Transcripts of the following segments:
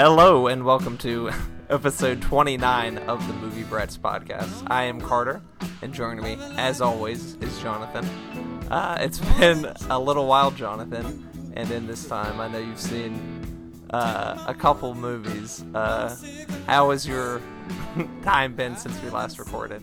Hello and welcome to episode 29 of the Movie Brats podcast. I am Carter, and joining me, as always, is Jonathan. Uh, it's been a little while, Jonathan, and in this time, I know you've seen uh, a couple movies. Uh, how has your time been since we last recorded?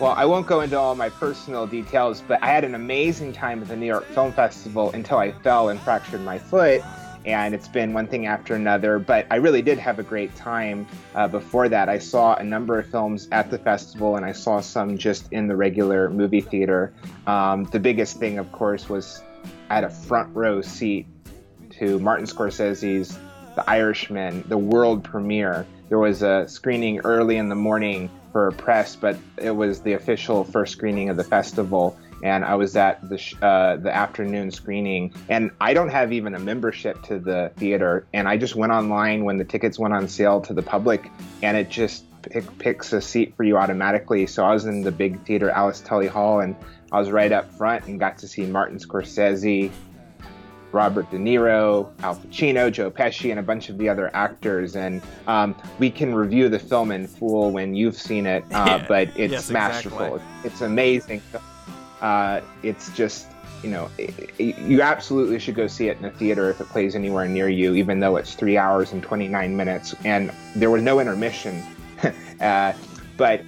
Well, I won't go into all my personal details, but I had an amazing time at the New York Film Festival until I fell and fractured my foot. And it's been one thing after another, but I really did have a great time uh, before that. I saw a number of films at the festival, and I saw some just in the regular movie theater. Um, the biggest thing, of course, was at a front row seat to Martin Scorsese's The Irishman, the world premiere. There was a screening early in the morning for press, but it was the official first screening of the festival. And I was at the sh- uh, the afternoon screening, and I don't have even a membership to the theater. And I just went online when the tickets went on sale to the public, and it just pick, picks a seat for you automatically. So I was in the big theater, Alice Tully Hall, and I was right up front and got to see Martin Scorsese, Robert De Niro, Al Pacino, Joe Pesci, and a bunch of the other actors. And um, we can review the film in full when you've seen it, uh, but it's Yes, masterful. exactly. It's amazing. Uh, it's just, you know, i i you absolutely should go see it in a theater if it plays anywhere near you, even though it's three hours and 29 minutes. And there was no intermission. uh, but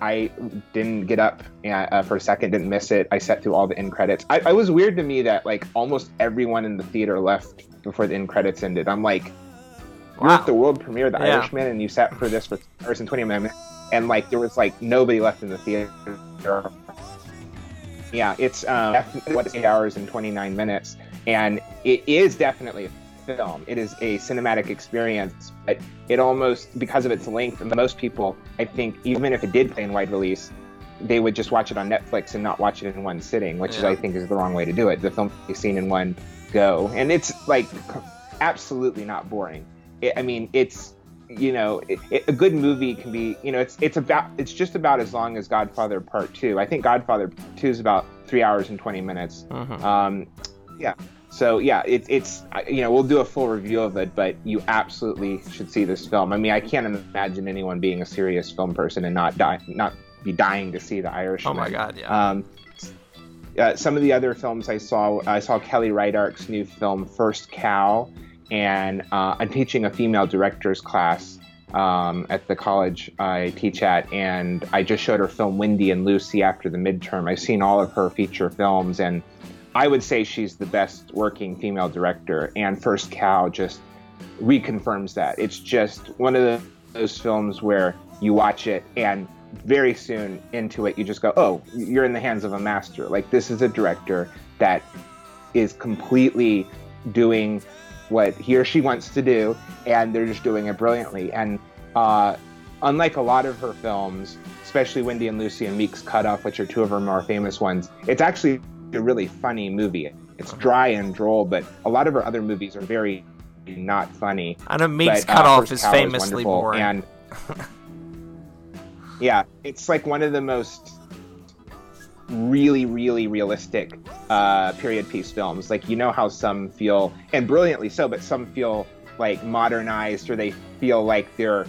I didn't get up uh, for a second, didn't miss it. I sat through all the end credits. I, it was weird to me that like almost everyone in the theater left before the end credits ended. I'm like, you're at the world premiere of The Yeah. Irishman, and you sat for this for hours and 20 minutes, and like there was like nobody left in the theater. Yeah, it's um, what eight hours and 29 minutes, and it is definitely a film. It is a cinematic experience, but it almost because of its length, and most people, I think, even if it did play in wide release, they would just watch it on Netflix and not watch it in one sitting, which is, I think, is the wrong way to do it. The film is seen in one go, and it's like absolutely not boring. It, I mean, it's you know, it, it, a good movie can be, you know, it's it's about it's just about as long as Godfather Part Two. I think Godfather Two is about three hours and twenty minutes. Mhm. Um, yeah. So yeah, it, it's you know we'll do a full review of it, but you absolutely should see this film. I mean, I can't imagine anyone being a serious film person and not die, not be dying to see The Irishman. Oh my god, yeah. Um, uh, some of the other films I saw, I saw Kelly Reichardt's new film First Cow, and uh, I'm teaching a female directors class um, at the college I teach at, and I just showed her film Wendy and Lucy after the midterm. I've seen all of her feature films, and I would say she's the best working female director. And First Cow just reconfirms that. It's just one of the, those films where you watch it and very soon into it you just go, oh, you're in the hands of a master. Like this is a director that is completely doing what he or she wants to do, and they're just doing it brilliantly. And uh, unlike a lot of her films, especially Wendy and Lucy and Meek's Cutoff, which are two of her more famous ones, it's actually a really funny movie. It's dry and droll, but a lot of her other movies are very not funny. I know Meek's but, uh, Cutoff is famously wonderful, boring. And yeah, it's like one of the most really, really realistic uh, period piece films. Like you know how some feel, and brilliantly so, but some feel like modernized, or they feel like they're,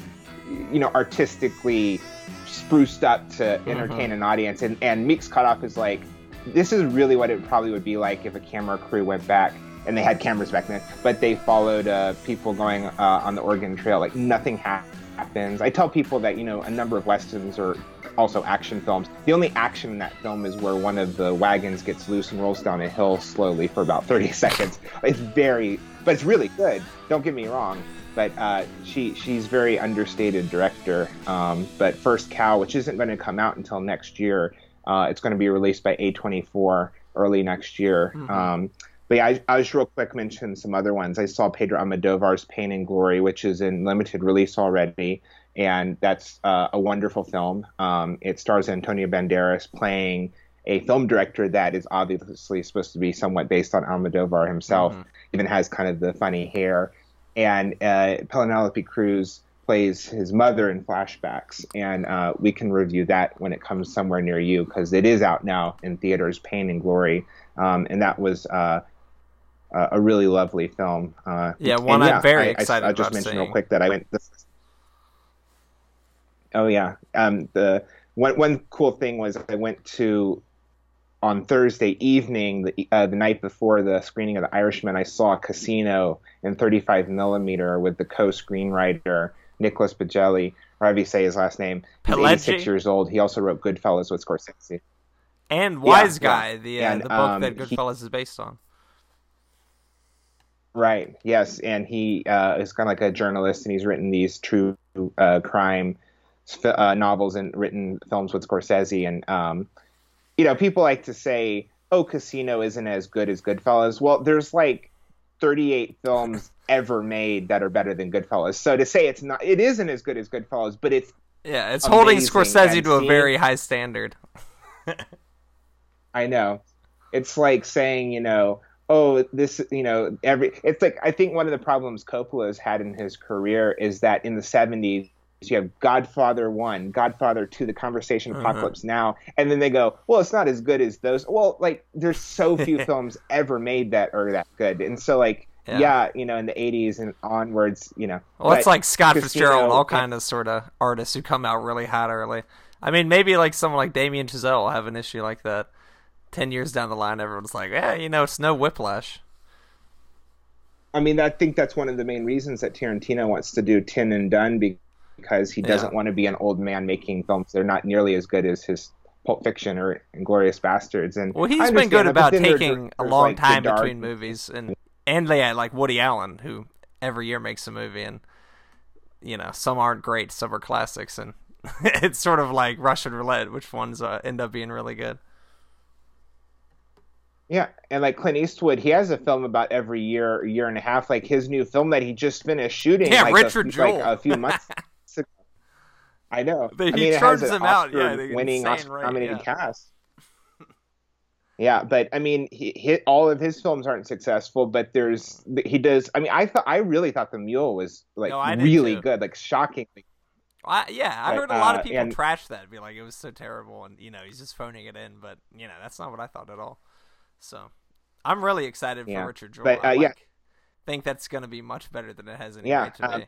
you know, artistically spruced up to entertain an audience. And and Meek's Cutoff is like, this is really what it probably would be like if a camera crew went back. And they had cameras back then, but they followed uh, people going uh, on the Oregon Trail. Like nothing ha- happens. I tell people that you know a number of westerns are also action films. The only action in that film is where one of the wagons gets loose and rolls down a hill slowly for about 30 seconds. It's very, but it's really good. Don't get me wrong. But uh, she she's very understated director. Um, but First Cow, which isn't going to come out until next year, uh, it's going to be released by A24 early next year. Um, but yeah, I, I just real quick mention some other ones. I saw Pedro Almodovar's Pain and Glory, which is in limited release already, and that's uh, a wonderful film. Um, it stars Antonio Banderas playing a film director that is obviously supposed to be somewhat based on Almodovar himself. Even has kind of the funny hair, and uh, Penelope Cruz plays his mother in flashbacks, and uh, we can review that when it comes somewhere near you because it is out now in theaters. Pain and Glory, um, and that was. Uh, uh, a really lovely film. Uh, yeah, one and I'm very I, excited I, will just about mention seeing. real quick that I went. The, oh yeah, um, the one one cool thing was I went to on Thursday evening, the uh, the night before the screening of The Irishman. I saw Casino in 35 millimeter with the co-screenwriter Nicholas Pagelli, or however you say his last name. He's Pileggi? 86 years old. He also wrote Goodfellas with Scorsese. And Wise yeah. Guy, the uh, And, the book um, that he- Goodfellas is based on. Right. Yes, and he uh, is kind of like a journalist, and he's written these true uh, crime uh, novels and written films with Scorsese. And um, you know, people like to say, "Oh, Casino isn't as good as Goodfellas." Well, there's like 38 films ever made that are better than Goodfellas. So to say it's not, it isn't as good as Goodfellas, but it's. Yeah, it's holding Scorsese to a very high standard. I know. It's like saying, you know, oh, this, you know, every. It's like I think one of the problems Coppola's had in his career is that in the '70s you have Godfather One, Godfather Two, The Conversation, Uh-huh. Apocalypse Now, and then they go, well, it's not as good as those. Well, like there's so few films ever made that are that good, and so like. Yeah. Yeah. you know, in the '80s and onwards, you know. Well, it's like Scott Fitzgerald, all kind of sort of artists who come out really hot early. I mean, maybe like someone like Damien Chazelle will have an issue like that. Ten years down the line, everyone's like, "Yeah, you know, it's no Whiplash." I mean, I think that's one of the main reasons that Tarantino wants to do Tin and Done be- because he doesn't Yeah. want to be an old man making films. They're not nearly as good as his Pulp Fiction or Inglourious Basterds. And Well, he's been good about taking a long like, time between movies, and and yeah, like Woody Allen, who every year makes a movie, and you know, some aren't great, some are classics, and it's sort of like Russian roulette, which ones uh, end up being really good. Yeah, and like Clint Eastwood, he has a film about every year, year and a half. Like his new film that he just finished shooting. Yeah, like Richard a, Jewell. like a few months. I know. They- I he mean, has an them out, yeah, winning Oscar nominated yeah. cast. Yeah, but I mean, he, he, all of his films aren't successful, but there's he does. I mean, I thought I really thought the Mule was like No, really too. good, like shockingly. I, yeah, I But, heard a lot of uh, people and- trash that, be like it was so terrible, and you know he's just phoning it in. But you know that's not what I thought at all. So I'm really excited for Richard Jewell. but, I uh, yeah. think that's going to be much better than it has any Yeah, right to um. Yeah,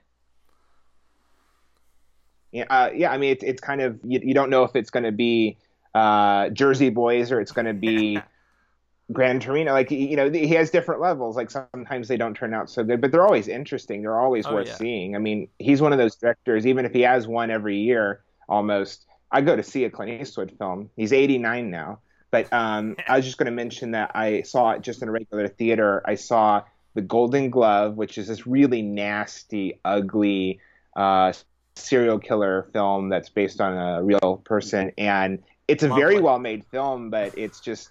uh, yeah. I mean, it's it's kind of you, you don't know if it's going to be uh, Jersey Boys or it's going to be Gran Torino. Like you know, he has different levels. Like sometimes they don't turn out so good, but they're always interesting. They're always Oh, worth yeah. seeing. I mean, he's one of those directors. Even if he has one every year, almost, I go to see a Clint Eastwood film. He's 89 now. But um, I was just going to mention that I saw it just in a regular theater. I saw The Golden Glove, which is this really nasty, ugly uh, serial killer film that's based on a real person, and it's a very well made film, but it's just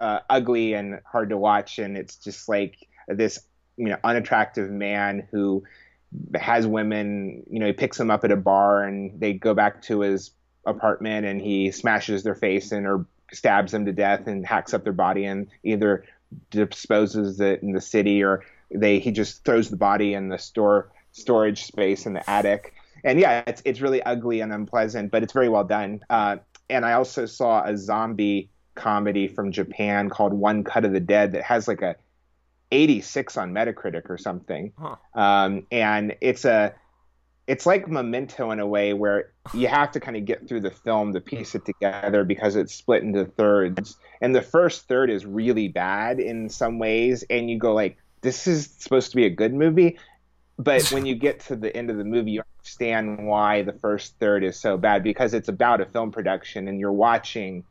uh, ugly and hard to watch, and it's just like this you know unattractive man who has women you know he picks them up at a bar and they go back to his apartment and he smashes their face in or stabs them to death and hacks up their body and either disposes it in the city or they he just throws the body in the store storage space in the attic and yeah it's it's really ugly and unpleasant but it's very well done. Uh, and i also saw a zombie comedy from japan called one cut of the dead that has like a 86 on metacritic or something. Huh. um, and it's a it's like memento in a way where you have to kind of get through the film to piece it together because it's split into thirds. And the first third is really bad in some ways and you go like this is supposed to be a good movie but when you get to the end of the movie you understand why the first third is so bad because it's about a film production and you're watching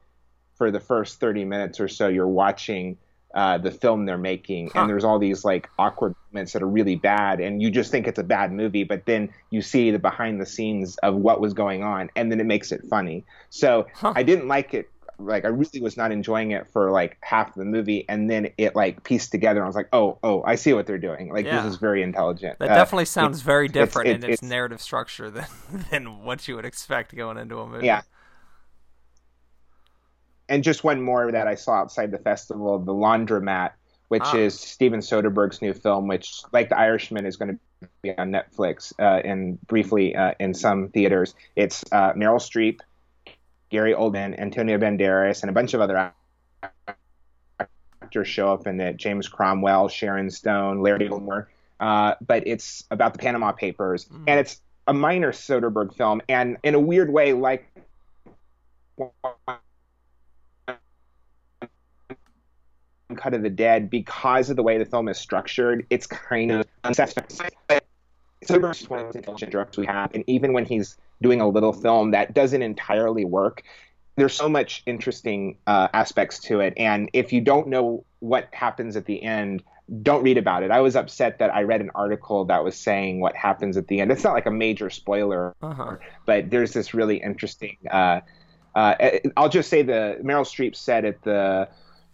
for the first 30 minutes or so you're watching uh, the film they're making Huh. and there's all these like awkward moments that are really bad and you just think it's a bad movie but then you see the behind the scenes of what was going on and then it makes it funny so Huh. i didn't like it like i really was not enjoying it for like half the movie and then it like pieced together and i was like oh oh i see what they're doing like Yeah. this is very intelligent That Uh, definitely sounds very it's- different it's- in its it's- narrative structure than than what you would expect going into a movie. Yeah. and just one more that I saw outside the festival, The Laundromat, which Ah. is Steven Soderbergh's new film, which, like The Irishman, is going to be on Netflix uh, and briefly uh, in some theaters. It's uh, Meryl Streep, Gary Oldman, Antonio Banderas, and a bunch of other actors show up in it: James Cromwell, Sharon Stone, Larry Wilmore. Uh, but it's about the Panama Papers, mm. and it's a minor Soderbergh film, and in a weird way, like Cut of the Dead, because of the way the film is structured, it's kind of unsatisfying. Soderbergh's one of the intelligent directors we have, and even when he's doing a little film that doesn't entirely work, there's so much interesting uh, aspects to it. And if you don't know what happens at the end, don't read about it. I was upset that I read an article that was saying what happens at the end. It's not like a major spoiler, uh-huh. but there's this really interesting. Uh, uh, I'll just say the Meryl Streep said at the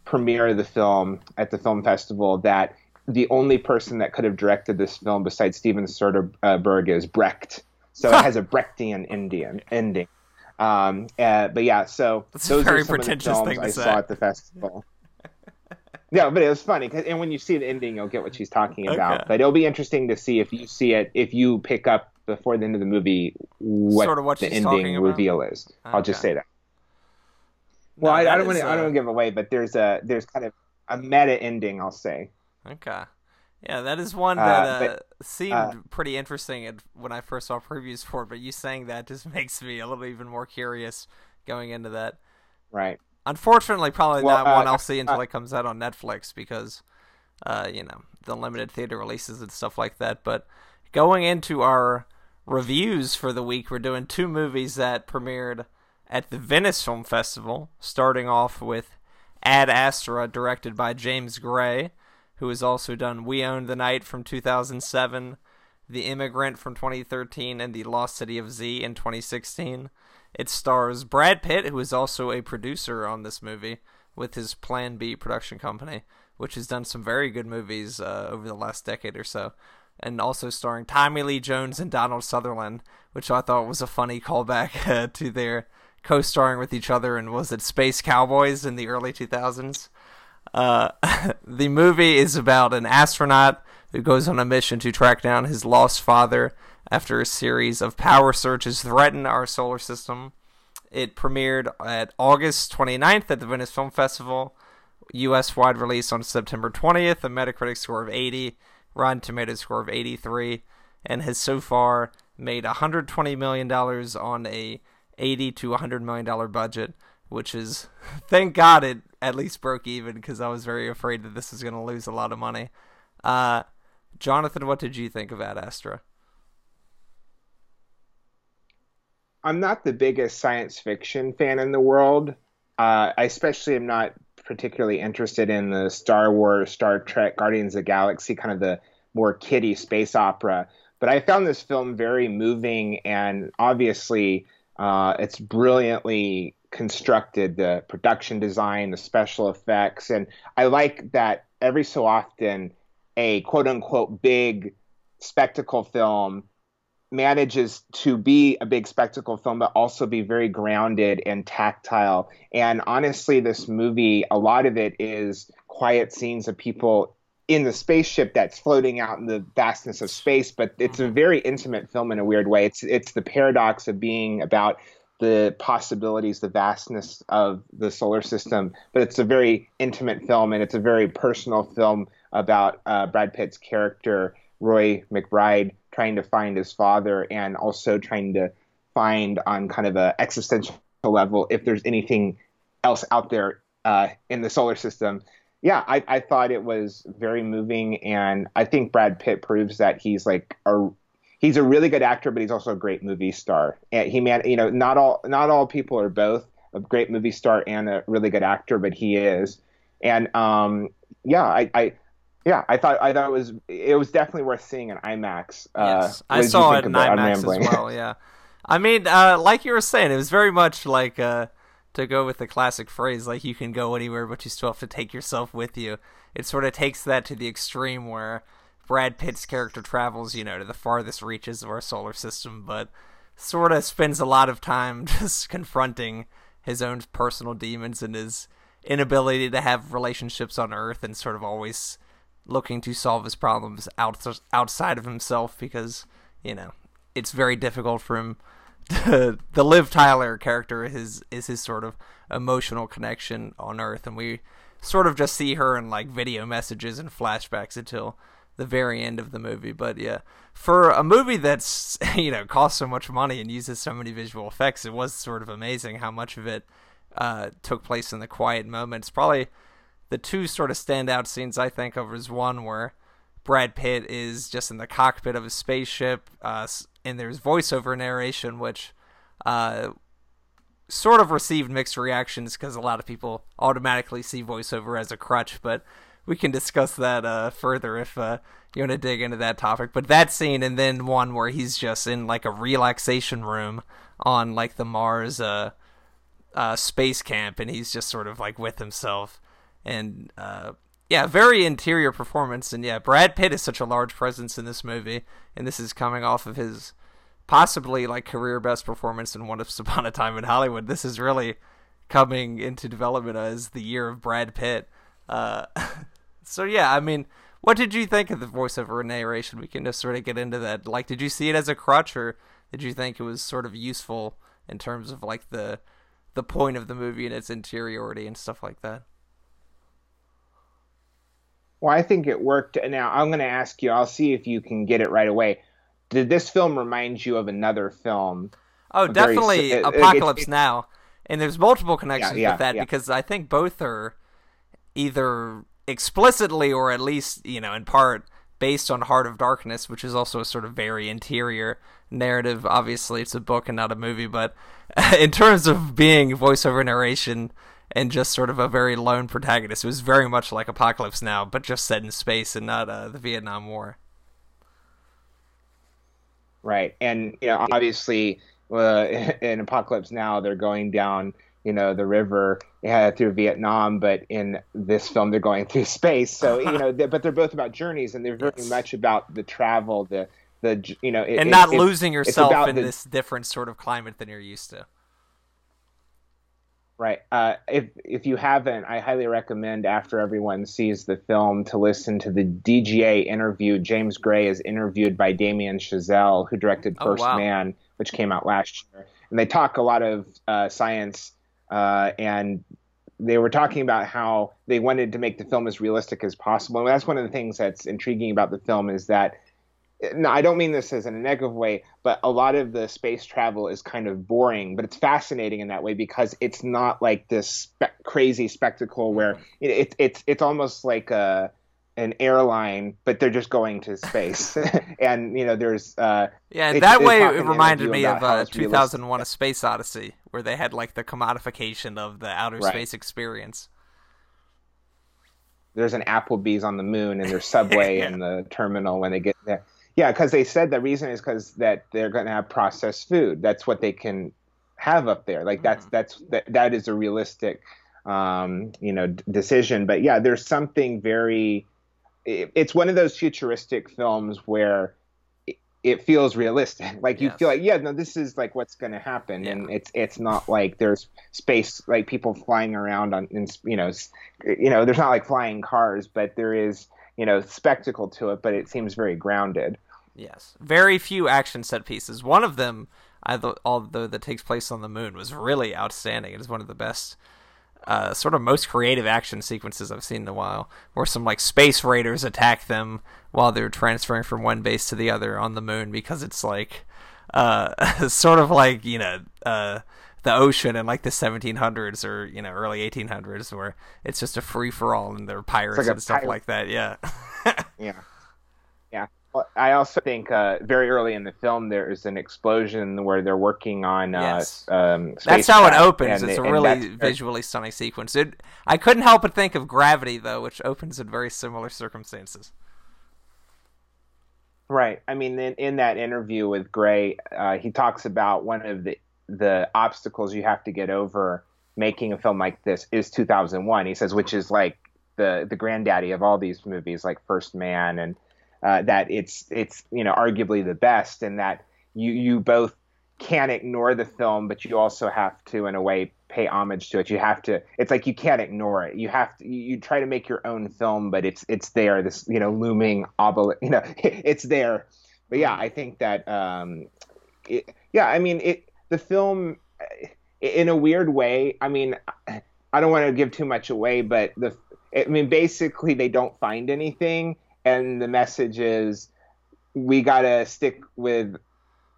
premiere of the film at the film festival that the only person that could have directed this film besides Steven Soderbergh is Brecht. So it has a Brechtian Indian ending. Um, uh, but yeah, so That's those are some of the films I say. saw at the festival. yeah, but it was funny, cause, and when you see the ending, you'll get what she's talking about. Okay. But it'll be interesting to see if you see it, if you pick up before the end of the movie what, sort of what the ending reveal is. Okay. I'll just say that. Well, no, I, I, don't want to. Uh... I don't give away, but there's a there's kind of a meta ending. I'll say. Okay. Yeah, that is one uh, that uh, but, seemed uh, pretty interesting when I first saw previews for it. But you saying that just makes me a little even more curious going into that. Right. Unfortunately, probably well, not one uh, I'll see until it comes out on Netflix because, uh, you know, the limited theater releases and stuff like that. But going into our reviews for the week, we're doing two movies that premiered at the Venice Film Festival, starting off with Ad Astra, directed by James Gray who has also done We Own the Night from 2007, The Immigrant from 2013, and The Lost City of Z in 2016. It stars Brad Pitt, who is also a producer on this movie with his Plan B production company, which has done some very good movies uh, over the last decade or so. And also starring Tommy Lee Jones and Donald Sutherland, which I thought was a funny callback uh, to their co starring with each other and was it Space Cowboys in the early 2000s? Uh, the movie is about an astronaut who goes on a mission to track down his lost father after a series of power surges threaten our solar system. It premiered at August 29th at the Venice Film Festival. US wide release on September 20th, a Metacritic score of 80, Rotten Tomatoes score of 83, and has so far made $120 million on a 80 to $100 million budget, which is, thank God it at least broke even because I was very afraid that this was going to lose a lot of money. Uh, Jonathan, what did you think of Ad Astra? I'm not the biggest science fiction fan in the world. Uh, I especially am not particularly interested in the Star Wars, Star Trek, Guardians of the Galaxy, kind of the more kiddie space opera. But I found this film very moving, and obviously, uh, it's brilliantly constructed the production design, the special effects, and I like that every so often a quote unquote big spectacle film manages to be a big spectacle film but also be very grounded and tactile. And honestly this movie a lot of it is quiet scenes of people in the spaceship that's floating out in the vastness of space but it's a very intimate film in a weird way. It's it's the paradox of being about the possibilities, the vastness of the solar system. But it's a very intimate film, and it's a very personal film about uh, Brad Pitt's character, Roy McBride, trying to find his father, and also trying to find on kind of an existential level if there's anything else out there uh, in the solar system. Yeah, I, I thought it was very moving, and I think Brad Pitt proves that he's like a he's a really good actor, but he's also a great movie star. And he man, you know, not all not all people are both a great movie star and a really good actor, but he is. And um, yeah, I, I yeah, I thought I thought it was it was definitely worth seeing in IMAX. Uh, yes, I saw it in IMAX as well. Yeah, I mean, uh, like you were saying, it was very much like uh, to go with the classic phrase, like you can go anywhere, but you still have to take yourself with you. It sort of takes that to the extreme where Brad Pitt's character travels, you know, to the farthest reaches of our solar system, but sort of spends a lot of time just confronting his own personal demons and his inability to have relationships on Earth and sort of always looking to solve his problems out, outside of himself because, you know, it's very difficult for him the Liv Tyler character is is his sort of emotional connection on Earth and we sort of just see her in like video messages and flashbacks until the very end of the movie. But yeah, for a movie that's you know costs so much money and uses so many visual effects, it was sort of amazing how much of it uh, took place in the quiet moments. Probably the two sort of standout scenes I think of is one where Brad Pitt is just in the cockpit of a spaceship, uh, and there's voiceover narration, which uh, sort of received mixed reactions because a lot of people automatically see voiceover as a crutch, but we can discuss that uh, further if uh, you want to dig into that topic. But that scene, and then one where he's just in like a relaxation room on like the Mars uh, uh, space camp, and he's just sort of like with himself, and uh, yeah, very interior performance. And yeah, Brad Pitt is such a large presence in this movie, and this is coming off of his possibly like career best performance in Once Upon a Time in Hollywood. This is really coming into development as the year of Brad Pitt. Uh, so yeah, I mean, what did you think of the voiceover narration? We can just sort of get into that. Like, did you see it as a crutch, or did you think it was sort of useful in terms of like the the point of the movie and its interiority and stuff like that? Well, I think it worked. Now I'm going to ask you. I'll see if you can get it right away did this film remind you of another film? Oh, definitely very, uh, Apocalypse Now. And there's multiple connections yeah, yeah, with that yeah. because I think both are either explicitly or at least, you know, in part based on Heart of Darkness, which is also a sort of very interior narrative. Obviously, it's a book and not a movie, but in terms of being voiceover narration and just sort of a very lone protagonist, it was very much like Apocalypse Now, but just set in space and not uh, the Vietnam War right? And you know, obviously, uh, in Apocalypse Now, they're going down, you know, the river yeah, through Vietnam, but in this film, they're going through space. So you know, they, but they're both about journeys, and they're very yes. much about the travel, the the you know, it, and not it, losing yourself in the, this different sort of climate than you're used to. Right. Uh, if if you haven't, I highly recommend after everyone sees the film to listen to the DGA interview. James Gray is interviewed by Damien Chazelle, who directed oh, First oh, wow. Man, which came out last year, and they talk a lot of uh, science uh, and they were talking about how they wanted to make the film as realistic as possible. And that's one of the things that's intriguing about the film is that no, I don't mean this as in a negative way, but a lot of the space travel is kind of boring, but it's fascinating in that way because it's not like this spe- crazy spectacle where it, it, it's it's almost like a an airline, but they're just going to space. and you know, there's uh, yeah, that way it reminded me of uh, 2001: A Space Odyssey, where they had like the commodification of the outer right. space experience. There's an Applebee's on the moon, and there's Subway yeah. in the terminal when they get there yeah, because they said the reason is because that they're going to have processed food. That's what they can have up there. Like that's mm-hmm. that's that, that is a realistic, um, you know, d- decision. But yeah, there's something very. It, it's one of those futuristic films where it, it feels realistic. Like you yes. feel like, yeah, no, this is like what's going to happen, yeah. and it's it's not like there's space like people flying around on, in, you know, you know, there's not like flying cars, but there is you know spectacle to it, but it seems very grounded. Yes, very few action set pieces. One of them, although that takes place on the moon, was really outstanding. It is one of the best, uh, sort of most creative action sequences I've seen in a while. Where some like space raiders attack them while they're transferring from one base to the other on the moon because it's like, uh, sort of like you know, uh, the ocean in like the 1700s or you know early 1800s where it's just a free for all and they're pirates like and stuff pirate. like that. Yeah. yeah. I also think uh, very early in the film there is an explosion where they're working on. Uh, yes. Um, that's how it opens. it's a really visually stunning sequence. It, I couldn't help but think of Gravity though, which opens in very similar circumstances. Right. I mean, in, in that interview with Gray, uh, he talks about one of the the obstacles you have to get over making a film like this is 2001. He says, which is like the the granddaddy of all these movies, like First Man and uh, that it's it's you know arguably the best, and that you you both can't ignore the film, but you also have to, in a way, pay homage to it. You have to. It's like you can't ignore it. You have to. You, try to make your own film, but it's it's there. This you know looming obelisk. You know, it's there. But yeah, I think that. Um, it, yeah, I mean it. The film, in a weird way. I mean, I don't want to give too much away, but the I mean, basically, they don't find anything, and the message is we gotta stick with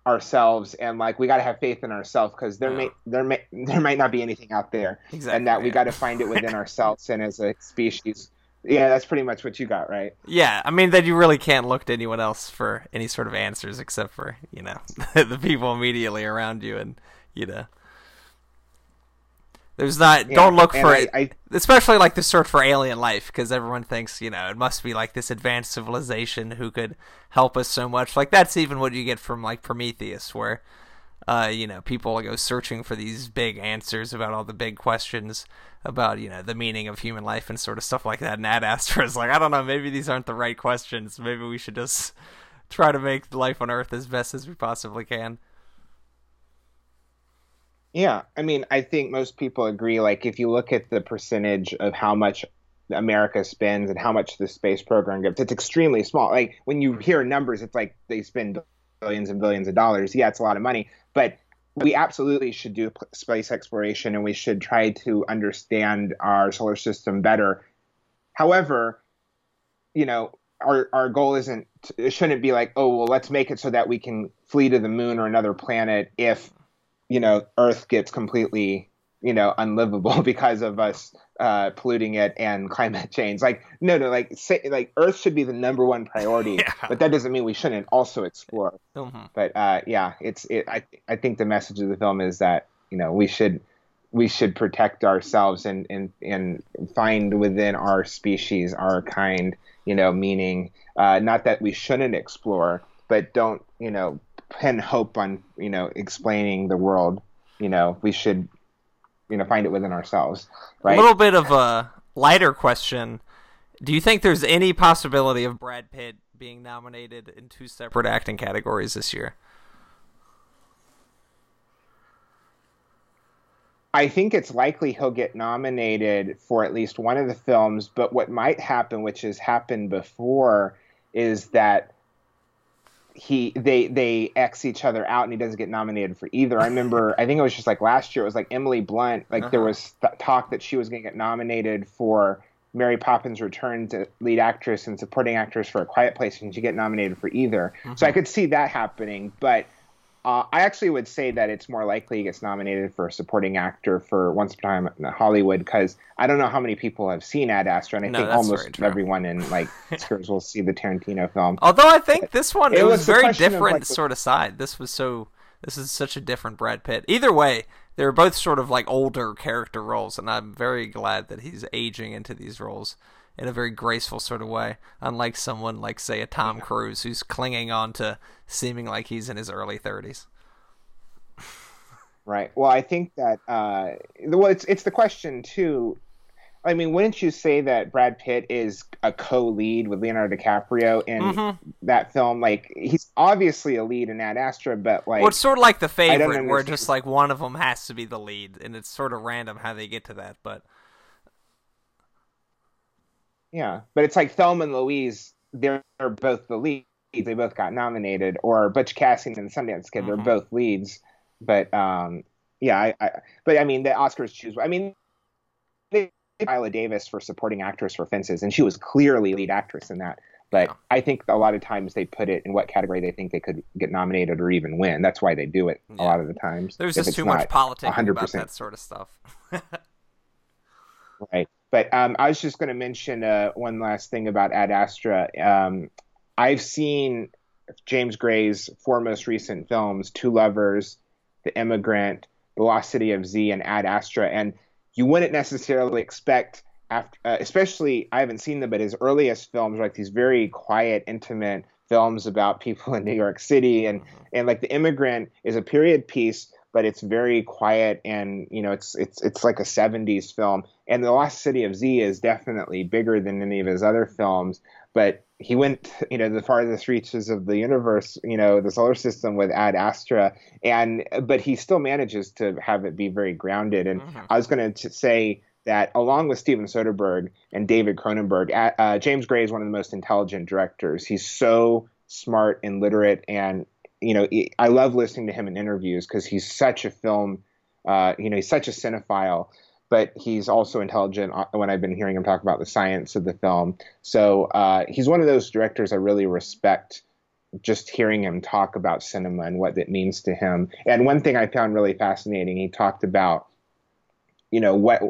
ourselves and like we gotta have faith in ourselves because there Yeah. may there may there might not be anything out there, Exactly. and that we gotta find it within ourselves and as a species. Yeah, that's pretty much what you got, right? Yeah, I mean that you really can't look to anyone else for any sort of answers except for you know the people immediately around you, and you know. There's not. Yeah, don't look for I- it, I- especially like the search for alien life, because everyone thinks you know it must be like this advanced civilization who could help us so much. Like that's even what you get from like Prometheus, where uh, you know, people go searching for these big answers about all the big questions about, you know, the meaning of human life and sort of stuff like that. And Ad Astra is like, I don't know, maybe these aren't the right questions. Maybe we should just try to make life on Earth as best as we possibly can. Yeah, I mean, I think most people agree. Like, if you look at the percentage of how much America spends and how much the space program gives, it's extremely small. Like, when you hear numbers, it's like they spend billions and billions of dollars. Yeah, it's a lot of money, but we absolutely should do space exploration and we should try to understand our solar system better. However, you know, our our goal isn't it shouldn't be like, oh, well, let's make it so that we can flee to the moon or another planet if you know, Earth gets completely, you know, unlivable because of us uh, polluting it and climate change. Like, no, no, like, say, like Earth should be the number one priority, Yeah. but that doesn't mean we shouldn't also explore. Mhm. But uh, yeah, it's it. I I think the message of the film is that you know we should we should protect ourselves and and and find within our species, our kind, you know, meaning uh, not that we shouldn't explore, but don't you know pin hope on you know explaining the world. You know, we should you know find it within ourselves, right? A little bit of a lighter question. Do you think there's any possibility of Brad Pitt being nominated in two separate acting categories this year? I think it's likely he'll get nominated for at least one of the films, but what might happen, which has happened before, is that he they they X each other out and he doesn't get nominated for either. I remember I think it was just like last year it was like Emily Blunt, like there Uh-huh. was th- talk that she was going to get nominated for Mary Poppins Return to lead actress and supporting actress for A Quiet Place and she get nominated for either. So I could see that happening, but uh, I actually would say that it's more likely he gets nominated for a supporting actor for Once Upon a Time in Hollywood because I don't know how many people have seen Ad Astra, and I No, think almost everyone in like Oscars will see the Tarantino film. Although I think this one it, It was, was very question of, different like, sort of side. This was so this is such a different Brad Pitt. Either way, they're both sort of like older character roles, and I'm very glad that he's aging into these roles in a very graceful sort of way. Unlike someone like say a Tom Cruise who's clinging on to seeming like he's in his early thirties. Right. Well, I think that uh, well, it's it's the question too. I mean, wouldn't you say that Brad Pitt is a co-lead with Leonardo DiCaprio in Mhm. that film? Like, he's obviously a lead in Ad Astra, but like, Well, it's sort of like the favorite, where just like one of them has to be the lead, and it's sort of random how they get to that. But Yeah, but it's like Thelma and Louise. They're both the leads. They both got nominated. Or Butch Cassidy and Sundance Kid. They're Mhm. both leads. But um, yeah, I, I. But I mean, the Oscars choose. I mean, they Viola Davis for supporting actress for Fences, and she was clearly lead actress in that. But Yeah. I think a lot of times they put it in what category they think they could get nominated or even win. That's why they do it Yeah. a lot of the times. there's just too much politics about 100%. that sort of stuff. Right. But um, I was just going to mention uh, one last thing about Ad Astra. Um, I've seen James Gray's four most recent films Two Lovers, The Immigrant, The Lost City of Z, and Ad Astra. And you wouldn't necessarily expect, after, uh, especially, I haven't seen them, but his earliest films are like these very quiet, intimate films about people in New York City. And, and like The Immigrant is a period piece. But it's very quiet, and you know, it's it's it's like a '70s film. And The Lost City of Z is definitely bigger than any of his other films. But he went, you know, the farthest reaches of the universe, you know, the solar system with Ad Astra, and but he still manages to have it be very grounded. And Mhm. I was going to say that along with Steven Soderbergh and David Cronenberg, uh, James Gray is one of the most intelligent directors. He's so smart and literate, and you know, I love listening to him in interviews because he's such a film, uh, you know, he's such a cinephile. but he's also intelligent uh, when I've been hearing him talk about the science of the film. So uh, he's one of those directors I really respect just hearing him talk about cinema and what it means to him. And one thing I found really fascinating, he talked about, you know, what,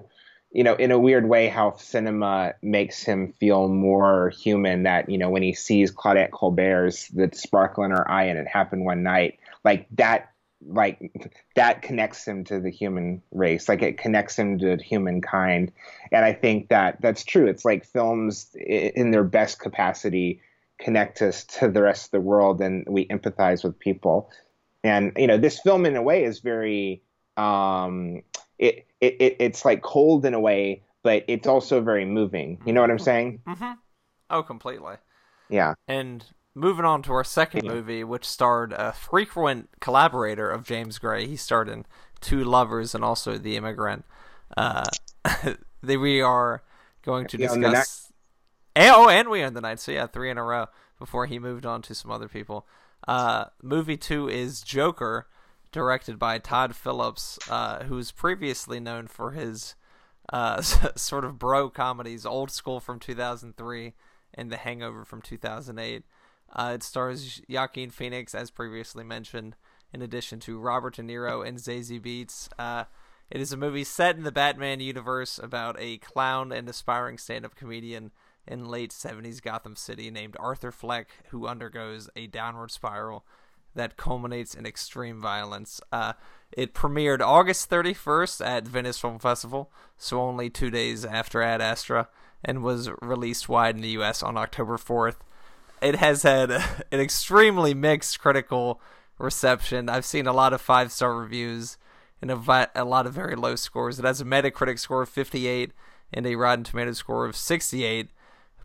you know, in a weird way, how cinema makes him feel more human. That, you know, when he sees Claudette Colbert's The Sparkle in Her Eye and It Happened One Night, like that like that connects him to the human race. Like it connects him to humankind and i think that that's true. It's like films in their best capacity connect us to the rest of the world and we empathize with people. And you know this film in a way is very um it, it, it's like cold in a way but it's also very moving you know what i'm saying mm-hmm. oh completely yeah and moving on to our second yeah. movie, which starred a frequent collaborator of James Gray. He starred in Two Lovers and also The Immigrant. Uh, we are going to discuss. And, oh, and We Own the Night. So, yeah, three in a row before he moved on to some other people. Uh, movie two is Joker, directed by Todd Phillips, uh, who's previously known for his uh, sort of bro comedies, Old School from 2003 and The Hangover from 2008. Uh, it stars Joaquin Phoenix, as previously mentioned, in addition to Robert De Niro and Zazie Beetz. Uh, it is a movie set in the Batman universe about a clown and aspiring stand-up comedian in late 70s Gotham City named Arthur Fleck, who undergoes a downward spiral that culminates in extreme violence. Uh, it premiered August 31st at Venice Film Festival, so only two days after Ad Astra, and was released wide in the U.S. on October 4th it has had an extremely mixed critical reception. I've seen a lot of five star reviews and a, a lot of very low scores. It has a Metacritic score of 58 and a Rotten Tomatoes score of 68,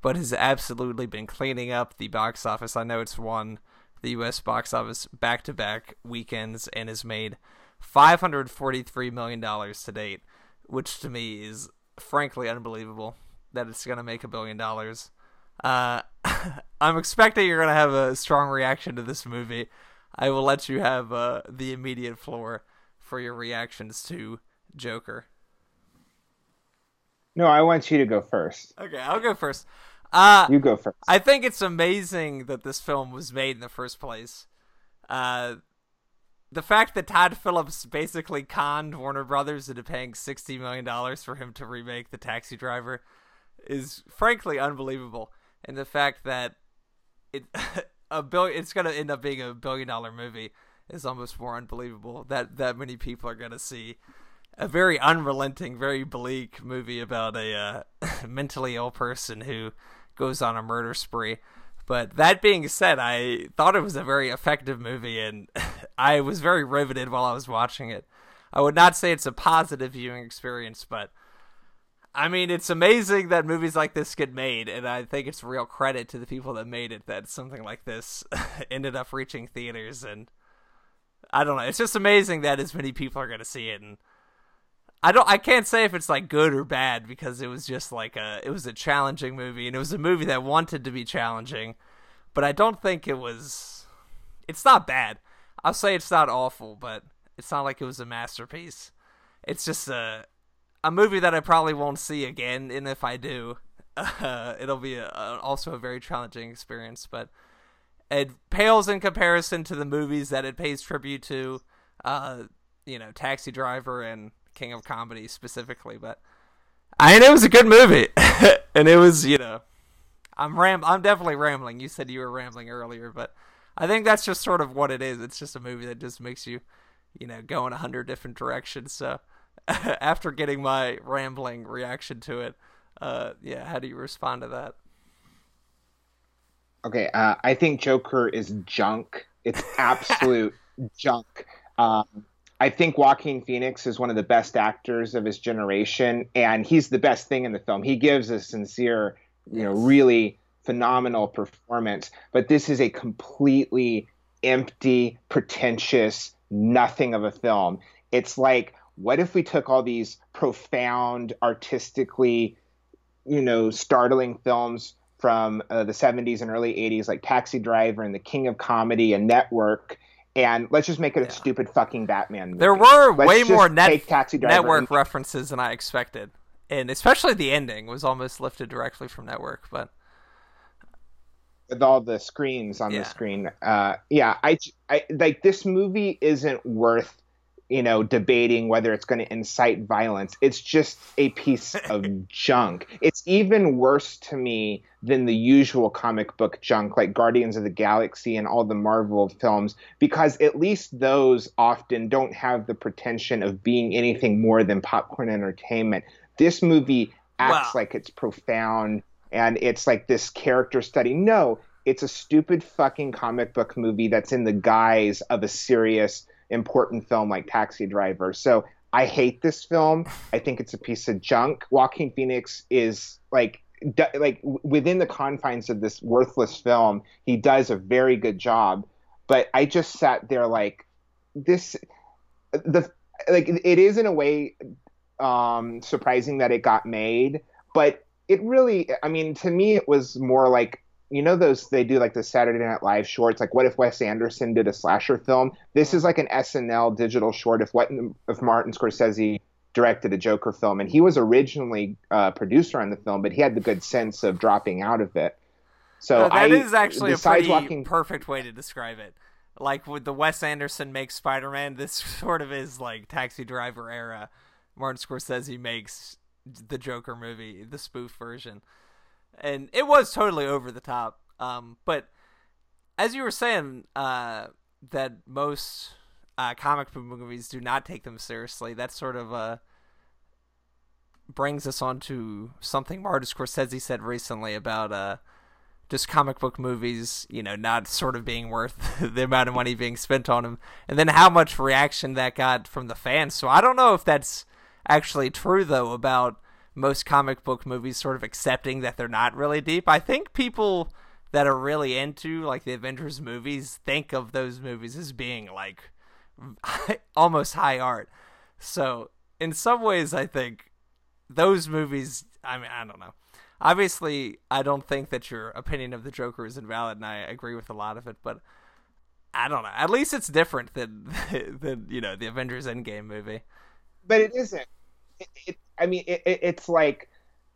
but has absolutely been cleaning up the box office. I know it's won the U.S. box office back to back weekends and has made $543 million to date, which to me is frankly unbelievable that it's going to make a billion dollars. Uh, I'm expecting you're gonna have a strong reaction to this movie. I will let you have uh, the immediate floor for your reactions to Joker. No, I want you to go first. Okay, I'll go first. Uh, you go first. I think it's amazing that this film was made in the first place. Uh, the fact that Todd Phillips basically conned Warner Brothers into paying sixty million dollars for him to remake The Taxi Driver is frankly unbelievable and the fact that it a billion it's gonna end up being a billion dollar movie is almost more unbelievable that that many people are gonna see a very unrelenting, very bleak movie about a uh, mentally ill person who goes on a murder spree. But that being said, I thought it was a very effective movie, and I was very riveted while I was watching it. I would not say it's a positive viewing experience, but I mean, it's amazing that movies like this get made, and I think it's real credit to the people that made it that something like this ended up reaching theaters. And I don't know, it's just amazing that as many people are going to see it. And I don't, I can't say if it's like good or bad because it was just like a, it was a challenging movie, and it was a movie that wanted to be challenging, but I don't think it was. It's not bad. I'll say it's not awful, but it's not like it was a masterpiece. It's just a a movie that I probably won't see again, and if I do, uh, it'll be a, a, also a very challenging experience. But it pales in comparison to the movies that it pays tribute to. Uh, you know, Taxi Driver and King of Comedy specifically. But I mean, it was a good movie, and it was you know, I'm ram, I'm definitely rambling. You said you were rambling earlier, but I think that's just sort of what it is. It's just a movie that just makes you, you know, go in a hundred different directions. So after getting my rambling reaction to it, uh, yeah, how do you respond to that? Okay, uh, I think Joker is junk. It's absolute junk. Um, I think Joaquin Phoenix is one of the best actors of his generation, and he's the best thing in the film. He gives a sincere, you know, really phenomenal performance. But this is a completely empty, pretentious, nothing of a film. It's like what if we took all these profound, artistically, you know, startling films from uh, the 70s and early 80s, like Taxi Driver and The King of Comedy and Network, and let's just make it a stupid fucking Batman movie. There were Let's way more net- network and- references than I expected, and especially the ending was almost lifted directly from network. But with all the screens on Yeah. the screen. Uh, yeah, I, I like this movie isn't worth you know debating whether it's going to incite violence. It's just a piece of junk. It's even worse to me than the usual comic book junk like Guardians of the Galaxy and all the Marvel films because at least those often don't have the pretension of being anything more than popcorn entertainment. This movie acts Wow. like it's profound and it's like this character study. No, it's a stupid fucking comic book movie that's in the guise of a serious, important film like Taxi Driver. So I hate this film. I think it's a piece of junk. Joaquin Phoenix is like. Like within the confines of this worthless film, he does a very good job. But I just sat there like this. The like it is in a way um, surprising that it got made, but it really i mean to me it was more like you know those they do like the saturday night live shorts? Like what if wes anderson did a slasher film? This is like an snl digital short if what if martin scorsese directed a joker film. And he was originally uh, producer on the film but he had the good sense of dropping out of it. So Uh, that I, is actually a pretty walking perfect way to describe it. Like with the Wes Anderson makes Spider Man, this sort of is like Taxi Driver era. Martin Scorsese makes the Joker movie, the spoof version, and it was totally over the top. Um, but as you were saying, uh, that most uh, comic book movies do not take them seriously. That sort of uh, brings us on to something Martin Scorsese said recently about uh, just comic book movies, you know, not sort of being worth the amount of money being spent on them, and then how much reaction that got from the fans. So I don't know if that's actually true though about most comic book movies sort of accepting that they're not really deep. I think people that are really into like the Avengers movies think of those movies as being like almost high art. So in some ways, I think those movies. I mean, I don't know. Obviously, I don't think that your opinion of the Joker is invalid, and I agree with a lot of it. But I don't know. At least it's different than than you know the Avengers Endgame movie. but it isn't. It, it, I mean, it, it, it's like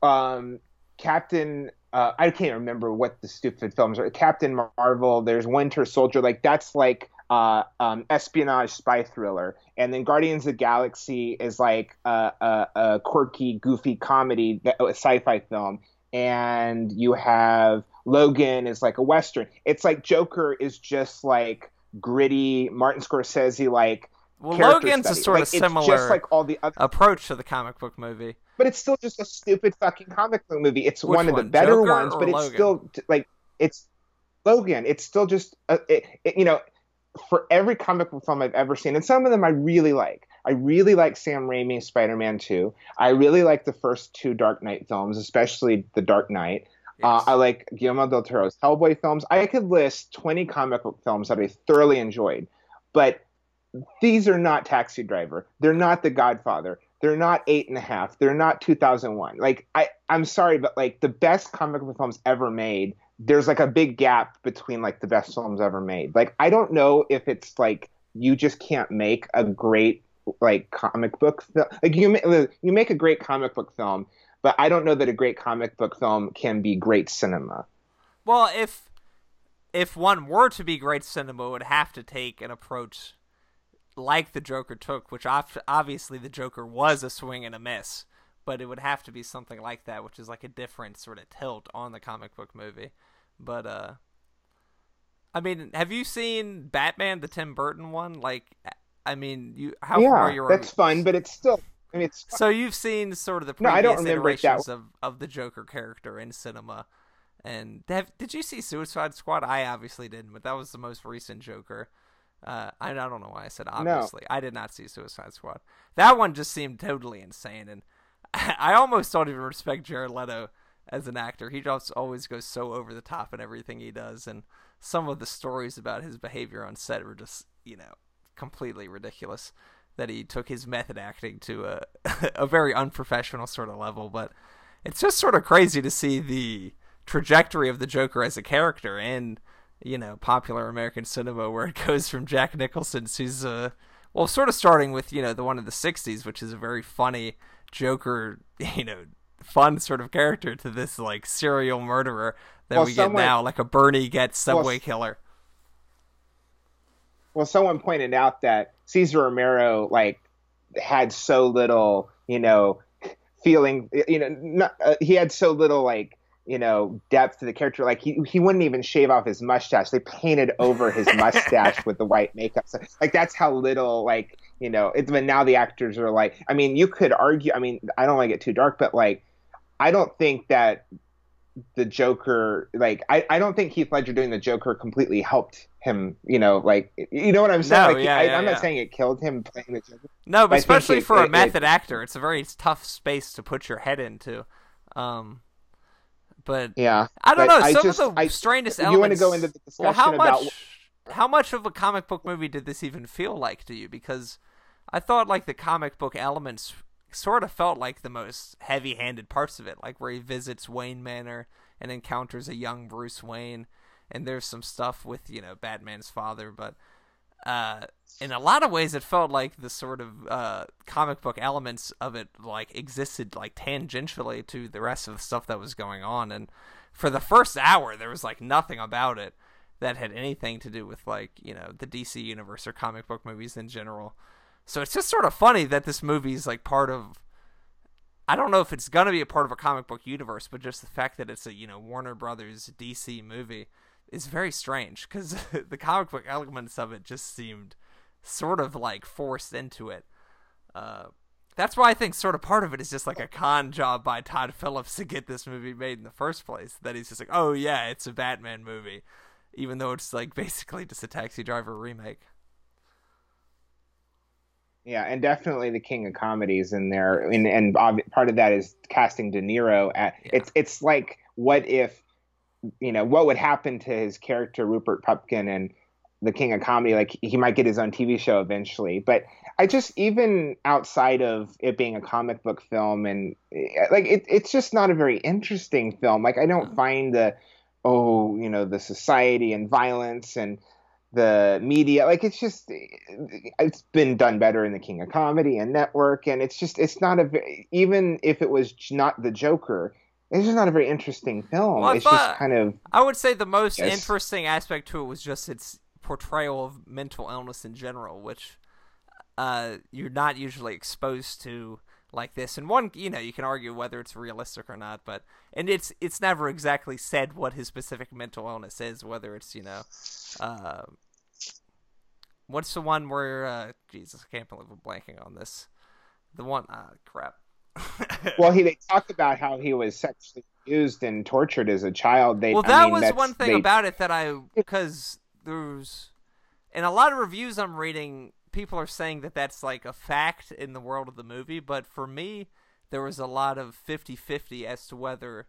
um, Captain. Uh, I can't remember what the stupid films are. Captain Marvel. There's Winter Soldier. Like that's like uh, um, espionage spy thriller, and then Guardians of the Galaxy is like a, a, a quirky, goofy comedy, a sci-fi film, and you have Logan is like a western. It's like Joker is just like gritty Martin Scorsese like Well, Logan's a sort Like, of similar just like all the other approach to the comic book movie. but it's still just a stupid fucking comic book movie. It's Which one of the one, better Joker ones, but it's Logan? still like it's Logan. It's still just a, it, it- you know for every comic book film I've ever seen, and some of them I really like. I really like Sam Raimi's Spider-Man 2. I really like the first two Dark Knight films, especially The Dark Knight. Uh, I like Guillermo del Toro's Hellboy films. I could list 20 comic book films that I thoroughly enjoyed, but these are not Taxi Driver. They're not The Godfather. They're not Eight and a Half. They're not 2001. Like I, I'm sorry, but like the best comic book films ever made, there's like a big gap between like the best films ever made. Like I don't know if it's like you just can't make a great like comic book film. Like you, you make a great comic book film, but I don't know that a great comic book film can be great cinema. Well, if if one were to be great cinema, would have to take an approach like the Joker took, which obviously the Joker was a swing and a miss, but it would have to be something like that, which is like a different sort of tilt on the comic book movie. But uh I mean, have you seen Batman the Tim Burton one? Like I mean, you how yeah, familiar are that's fun, but it's still. I mean, it's So you've seen sort of the No, I don't remember it that iterations of, of the Joker character in cinema. And have, did you see Suicide Squad? I obviously didn't, but that was the most recent Joker. Uh, I, I don't know why I said obviously. I did not see Suicide Squad. That one just seemed totally insane, and I almost don't even respect Jared Leto as an actor. He just always goes so over the top in everything he does, and some of the stories about his behavior on set were just, you know, completely ridiculous. That he took his method acting to a a very unprofessional sort of level, but it's just sort of crazy to see the trajectory of the Joker as a character and you know popular American cinema, where it goes from Jack Nicholson, who's uh, well, sort of starting with you know the one of the '60s, which is a very funny Joker, you know, fun sort of character, to this like serial murderer that well, we someone, get now, like a Bernie Goetz Subway well, killer. Well, someone pointed out that Cesar Romero like had so little, you know, feeling, you know, not, uh, he had so little like you know depth to the character. Like he, he wouldn't even shave off his mustache. They painted over his mustache with the white makeup. So like that's how little like you know it's but now the actors are like i mean you could argue i mean i don't to get too dark but like i don't think that the joker like i, I don't think heath ledger doing the joker completely helped him you know like you know what i'm saying? No, like, yeah, I, yeah, am yeah. not saying it killed him playing the joker. No but, but especially it, for it, a method it, actor it's a very tough space to put your head into. Um but yeah, I don't know. Some just, of the I, strangest elements. You want to go into the discussion well, how about much, how much of a comic book movie did this even feel like to you? Because I thought like the comic book elements sort of felt like the most heavy-handed parts of it, like where he visits Wayne Manor and encounters a young Bruce Wayne, and there's some stuff with you know Batman's father, but uh, in a lot of ways, it felt like the sort of uh, comic book elements of it like existed like tangentially to the rest of the stuff that was going on. And for the first hour, there was like nothing about it that had anything to do with like you know the DC universe or comic book movies in general. So it's just sort of funny that this movie is like part of. I don't know if it's gonna be a part of a comic book universe, but just the fact that it's a you know Warner Brothers DC movie is very strange because the comic book elements of it just seemed sort of like forced into it. Uh, that's why I think sort of part of it is just like a con job by Todd Phillips to get this movie made in the first place. That he's just like, oh yeah, it's a Batman movie, even though it's like basically just a Taxi Driver remake. Yeah, and definitely the king of comedies in there, and and part of that is casting De Niro at. Yeah. It's it's like what if you know what would happen to his character Rupert Pupkin and the King of Comedy. Like he might get his own TV show eventually, but I just even outside of it being a comic book film and eh, like it, it's just not a very interesting film. Like I don't find the oh you know the society and violence and the media like it's just eh, it's been done better in the king of comedy and network and it's just it's not a even if it was not the joker it's just not a very interesting film. Well, it's just kind of. I would say the most yes. interesting aspect to it was just its portrayal of mental illness in general, which uh, you're not usually exposed to like this. And one, you know, you can argue whether it's realistic or not, but and it's it's never exactly said what his specific mental illness is, whether it's you know, uh, what's the one where uh, Jesus, I can't believe I'm blanking on this. The one, uh, crap. well, he they talk about how he was sexually abused and tortured as a child. They well, that I mean, was one thing they... about it that I because there's in a lot of reviews I'm reading, people are saying that that's like a fact in the world of the movie, but for me, there was a lot of 50-50 as to whether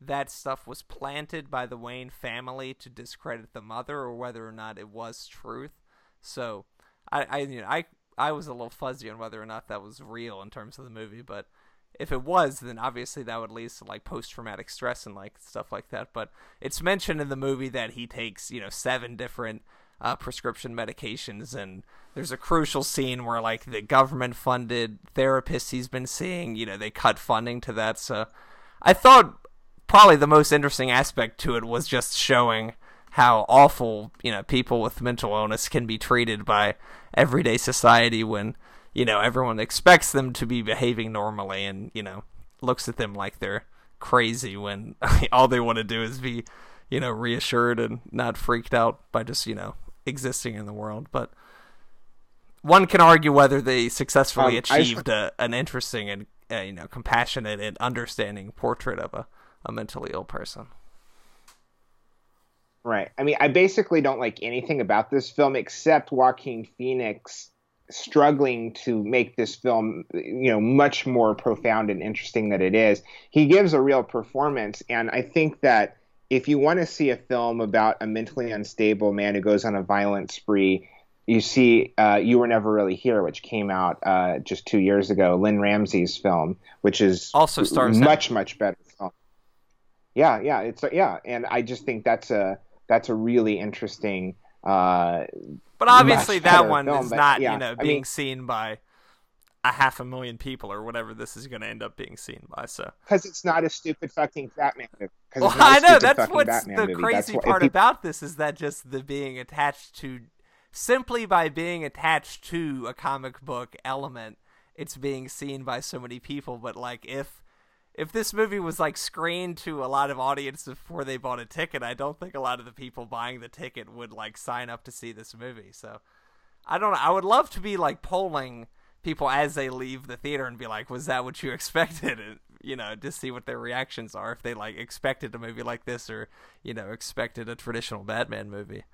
that stuff was planted by the Wayne family to discredit the mother or whether or not it was truth. So, I I you know, I I was a little fuzzy on whether or not that was real in terms of the movie, but if it was, then obviously that would lead to like post traumatic stress and like stuff like that. But it's mentioned in the movie that he takes, you know, seven different uh, prescription medications, and there's a crucial scene where like the government funded therapist he's been seeing, you know, they cut funding to that. So I thought probably the most interesting aspect to it was just showing how awful you know people with mental illness can be treated by everyday society when you know everyone expects them to be behaving normally and you know looks at them like they're crazy when all they want to do is be you know reassured and not freaked out by just you know existing in the world but one can argue whether they successfully um, achieved a, an interesting and uh, you know compassionate and understanding portrait of a, a mentally ill person Right. I mean, I basically don't like anything about this film except Joaquin Phoenix struggling to make this film, you know, much more profound and interesting than it is. He gives a real performance, and I think that if you want to see a film about a mentally unstable man who goes on a violent spree, you see uh, You Were Never Really Here, which came out uh, just two years ago, lynne ramsay's film, which is also stars much, much better film. Yeah, yeah, it's yeah, and I just think that's a that's a really interesting. Uh, but obviously, that one film, is but not yeah, you know I being mean- seen by a half a million people or whatever this is going to end up being seen by. So. because it's not a stupid fucking Batman movie. Well, it's not a I know that's what's Batman the movie. crazy what- part people- about this is that just the being attached to simply by being attached to a comic book element, it's being seen by so many people. But like if if this movie was like screened to a lot of audience before they bought a ticket, I don't think a lot of the people buying the ticket would like sign up to see this movie. So I don't know. I would love to be like polling people as they leave the theater and be like, "Was that what you expected?" And you know, to see what their reactions are if they like expected a movie like this or you know expected a traditional Batman movie.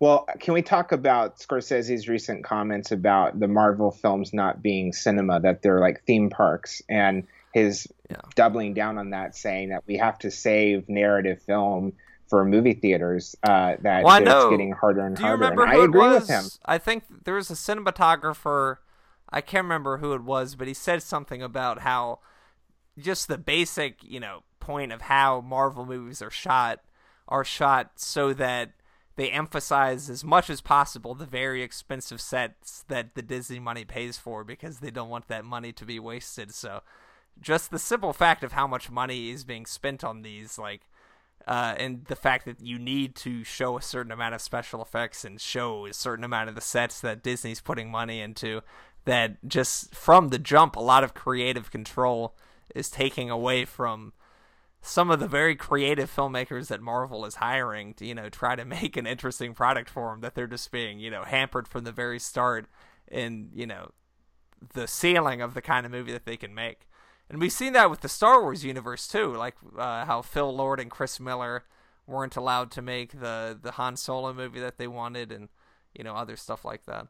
Well, can we talk about Scorsese's recent comments about the Marvel films not being cinema, that they're like theme parks, and his Yeah. doubling down on that, saying that we have to save narrative film for movie theaters, uh, that Well, it's getting harder and Do you harder. remember and who I agree it was? with him. I think there was a cinematographer. I can't remember who it was, but he said something about how just the basic, you know, point of how Marvel movies are shot are shot so that they emphasize as much as possible the very expensive sets that the Disney money pays for because they don't want that money to be wasted. So just the simple fact of how much money is being spent on these like uh, and the fact that you need to show a certain amount of special effects and show a certain amount of the sets that Disney's putting money into, that just from the jump, a lot of creative control is taking away from some of the very creative filmmakers that Marvel is hiring to, you know, try to make an interesting product for them that they're just being, you know, hampered from the very start in, you know, the ceiling of the kind of movie that they can make. And we've seen that with the Star Wars universe too, like uh, how Phil Lord and Chris Miller weren't allowed to make the the Han Solo movie that they wanted, and you know other stuff like that.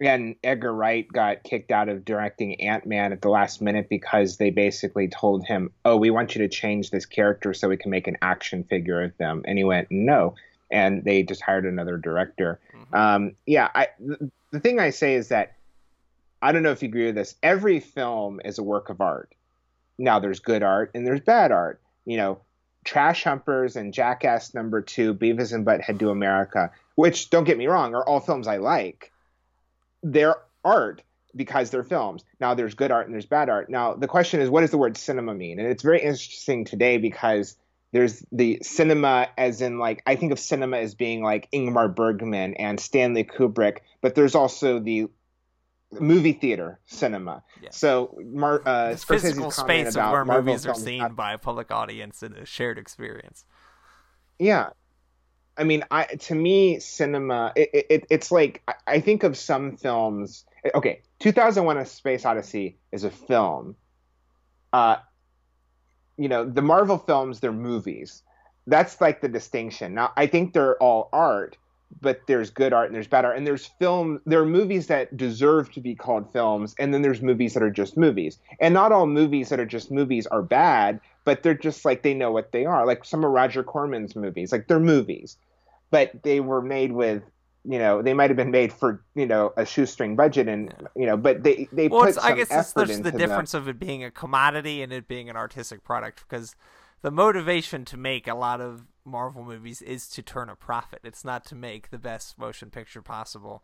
And Edgar Wright got kicked out of directing Ant Man at the last minute because they basically told him, "Oh, we want you to change this character so we can make an action figure of them," and he went, "No," and they just hired another director. Mhm. Um, yeah, I, the, the thing I say is that I don't know if you agree with this. Every film is a work of art. Now, there's good art and there's bad art. You know, Trash Humpers and Jackass Number Two, Beavis and Butthead Do America, which don't get me wrong, are all films I like. They're art because they're films. Now, there's good art and there's bad art. Now, the question is, what does the word cinema mean? And it's very interesting today because there's the cinema as in like I think of cinema as being like Ingmar Bergman and Stanley Kubrick, but there's also the movie theater cinema. Yeah. So Mar- uh, The Scorsese's physical space of about where Marvel movies are seen not- by a public audience in a shared experience. Yeah. I mean, I to me, cinema. It, it, it's like I, think of some films. Okay, 2001: A Space Odyssey is a film. Uh, you know, the Marvel films, they're movies. That's like the distinction. Now, I think they're all art, but there's good art and there's bad art, and there's film. There are movies that deserve to be called films, and then there's movies that are just movies. And not all movies that are just movies are bad, but they're just like they know what they are. Like some of Roger Corman's movies, like they're movies, but they were made with. You know, they might have been made for you know a shoestring budget, and you know, but they they Well, put it's, some I guess it's effort just into the difference of it being a commodity and it being an artistic product because the motivation to make a lot of Marvel movies is to turn a profit. It's not to make the best motion picture possible.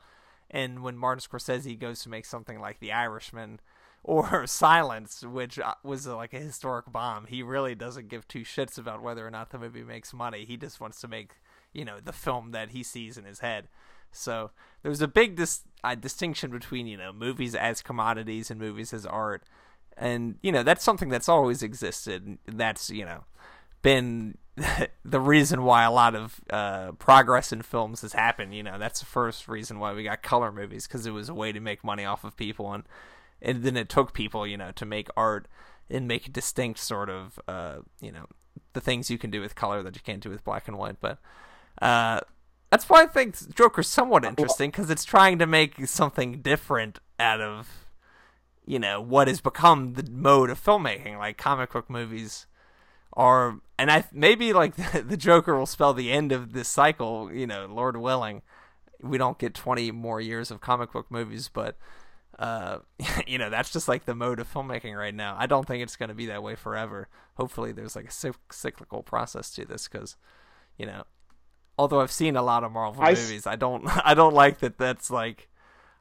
And when Martin Scorsese goes to make something like The Irishman or Silence, which uh, was like a historic bomb, he really doesn't give two shits about whether or not the movie makes money. He just wants to make, you know, the film that he sees in his head. So there's a big dis- uh, distinction between you know movies as commodities and movies as art, and you know that's something that's always existed. That's you know been the reason why a lot of uh, progress in films has happened. You know that's the first reason why we got color movies because it was a way to make money off of people, and and then it took people you know to make art and make distinct sort of uh, you know the things you can do with color that you can't do with black and white, but. Uh, that's why I think Joker's somewhat interesting because it's trying to make something different out of, you know, what has become the mode of filmmaking. Like comic book movies are, and I maybe like the Joker will spell the end of this cycle. You know, Lord willing, we don't get twenty more years of comic book movies, but uh, you know, that's just like the mode of filmmaking right now. I don't think it's going to be that way forever. Hopefully, there's like a cyclical process to this because, you know, although I've seen a lot of Marvel I movies, I don't, I don't like that. That's like,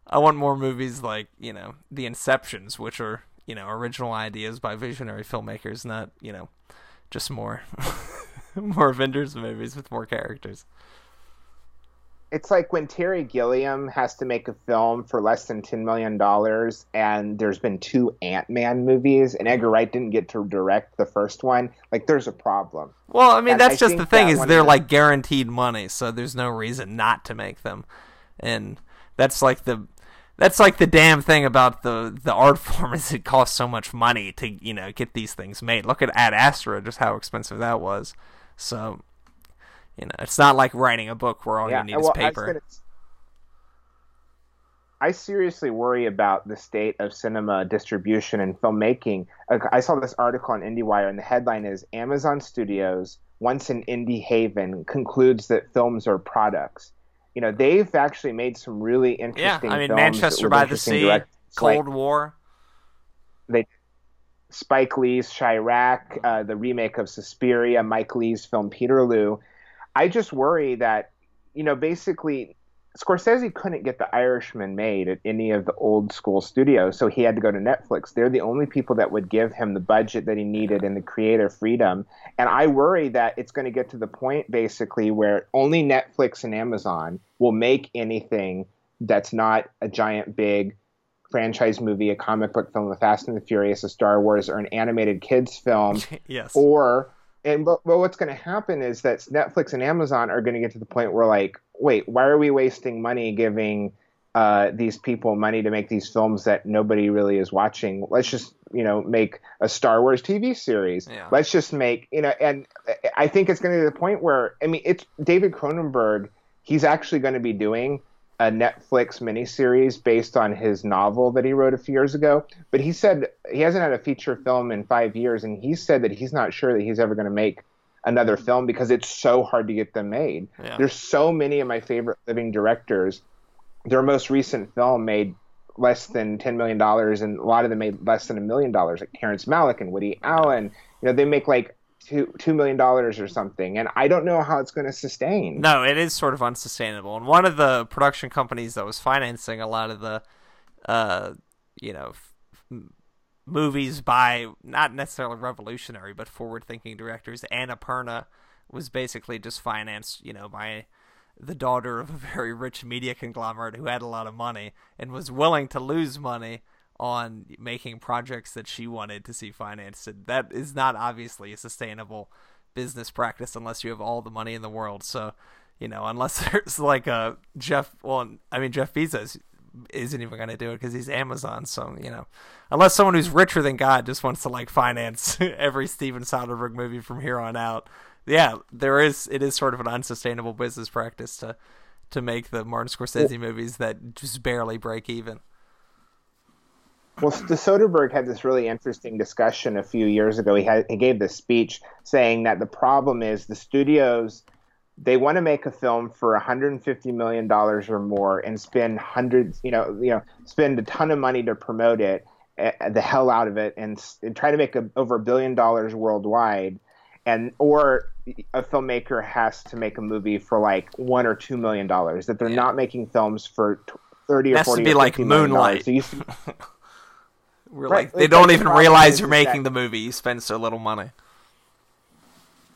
I want more movies like you know the Inceptions, which are you know original ideas by visionary filmmakers, not you know just more, more Avengers movies with more characters it's like when Terry Gilliam has to make a film for less than ten million dollars, and there's been two Ant Man movies, and Edgar Wright didn't get to direct the first one. Like, there's a problem. Well, I mean, and that's I just the thing is they're like guaranteed money, so there's no reason not to make them, and that's like the that's like the damn thing about the the art form is it costs so much money to you know get these things made. Look at Ad Astra, just how expensive that was. So you know, it's not like writing a book where all yeah, you need well, is paper. Gonna, I seriously worry about the state of cinema distribution and filmmaking. I saw this article on IndieWire, and the headline is Amazon Studios, once an indie haven, concludes that films are products. You know, they've actually made some really interesting. Yeah, I mean, Manchester by the Sea, Cold like, War. They Spike Lee's Chi-Raq, uh, the remake of Suspiria, Mike Leigh's film Peterloo. I just worry that, you know, basically Scorsese couldn't get The Irishman made at any of the old school studios, so he had to go to Netflix. They're the only people that would give him the budget that he needed and the creative freedom. And I worry that it's going to get to the point basically where only Netflix and Amazon will make anything that's not a giant big franchise movie, a comic book film, a Fast and the Furious, a Star Wars, or an animated kids film. yes. Or and but, but what's going to happen is that Netflix and Amazon are going to get to the point where like, wait, why are we wasting money giving uh, these people money to make these films that nobody really is watching? Let's just you know make a Star Wars TV series. Yeah. Let's just make you know, and I think it's going to be the point where I mean, it's David Cronenberg. He's actually going to be doing a Netflix miniseries based on his novel that he wrote a few years ago. But he said he hasn't had a feature film in five years, and he said that he's not sure that he's ever going to make another film because it's so hard to get them made. Yeah. There's so many of my favorite living directors. Their most recent film made less than ten million dollars, and a lot of them made less than a million dollars, like Terrence Malick and Woody Allen. You know, they make like two two million dollars or something, and I don't know how it's going to sustain. No, it is sort of unsustainable. And one of the production companies that was financing a lot of the, uh, you know, f- movies by not necessarily revolutionary but forward-thinking directors, Annapurna was basically just financed, you know, by the daughter of a very rich media conglomerate who had a lot of money and was willing to lose money on making projects that she wanted to see financed. And that is not obviously a sustainable business practice unless you have all the money in the world. So, you know, unless there's like a Jeff, well, I mean, Jeff Bezos isn't even going to do it because he's Amazon. So, you know, unless someone who's richer than God just wants to like finance every Steven Soderbergh movie from here on out. Yeah, there is, it is sort of an unsustainable business practice to, to make the Martin Scorsese movies that just barely break even. Well, the Soderbergh had this really interesting discussion a few years ago. He had he gave this speech saying that the problem is the studios they want to make a film for 150 million dollars or more and spend hundreds, you know, you know, spend a ton of money to promote it, uh, the hell out of it, and, and try to make a, over a billion dollars worldwide, and or a filmmaker has to make a movie for like one or two million dollars. That they're yeah. not making films for 30 or 40 to be or like Moonlight. So you, We're right. like they don't even realize you're making that, the movie. You spend so little money.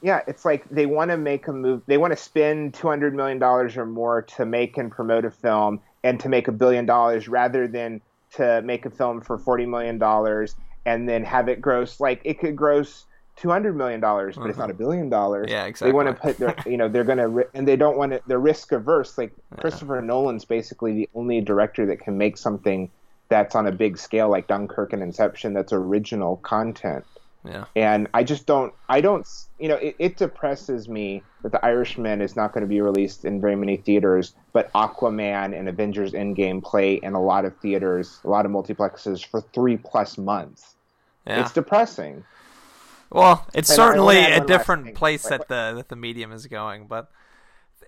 Yeah, it's like they want to make a movie. They want to spend two hundred million dollars or more to make and promote a film, and to make a billion dollars, rather than to make a film for forty million dollars and then have it gross. Like it could gross two hundred million dollars, but uh-huh. it's not a mm-hmm. billion dollars. Yeah, exactly. They want to put their, you know, they're going to, and they don't want to. They're risk averse. Like yeah. Christopher Nolan's basically the only director that can make something that's on a big scale like Dunkirk and Inception that's original content. Yeah. And I just don't, I don't, you know, it, it depresses me that The Irishman is not going to be released in very many theaters, but Aquaman and Avengers Endgame play in a lot of theaters, a lot of multiplexes for three plus months. Yeah. It's depressing. Well, it's and certainly a different place that the that the medium is going, but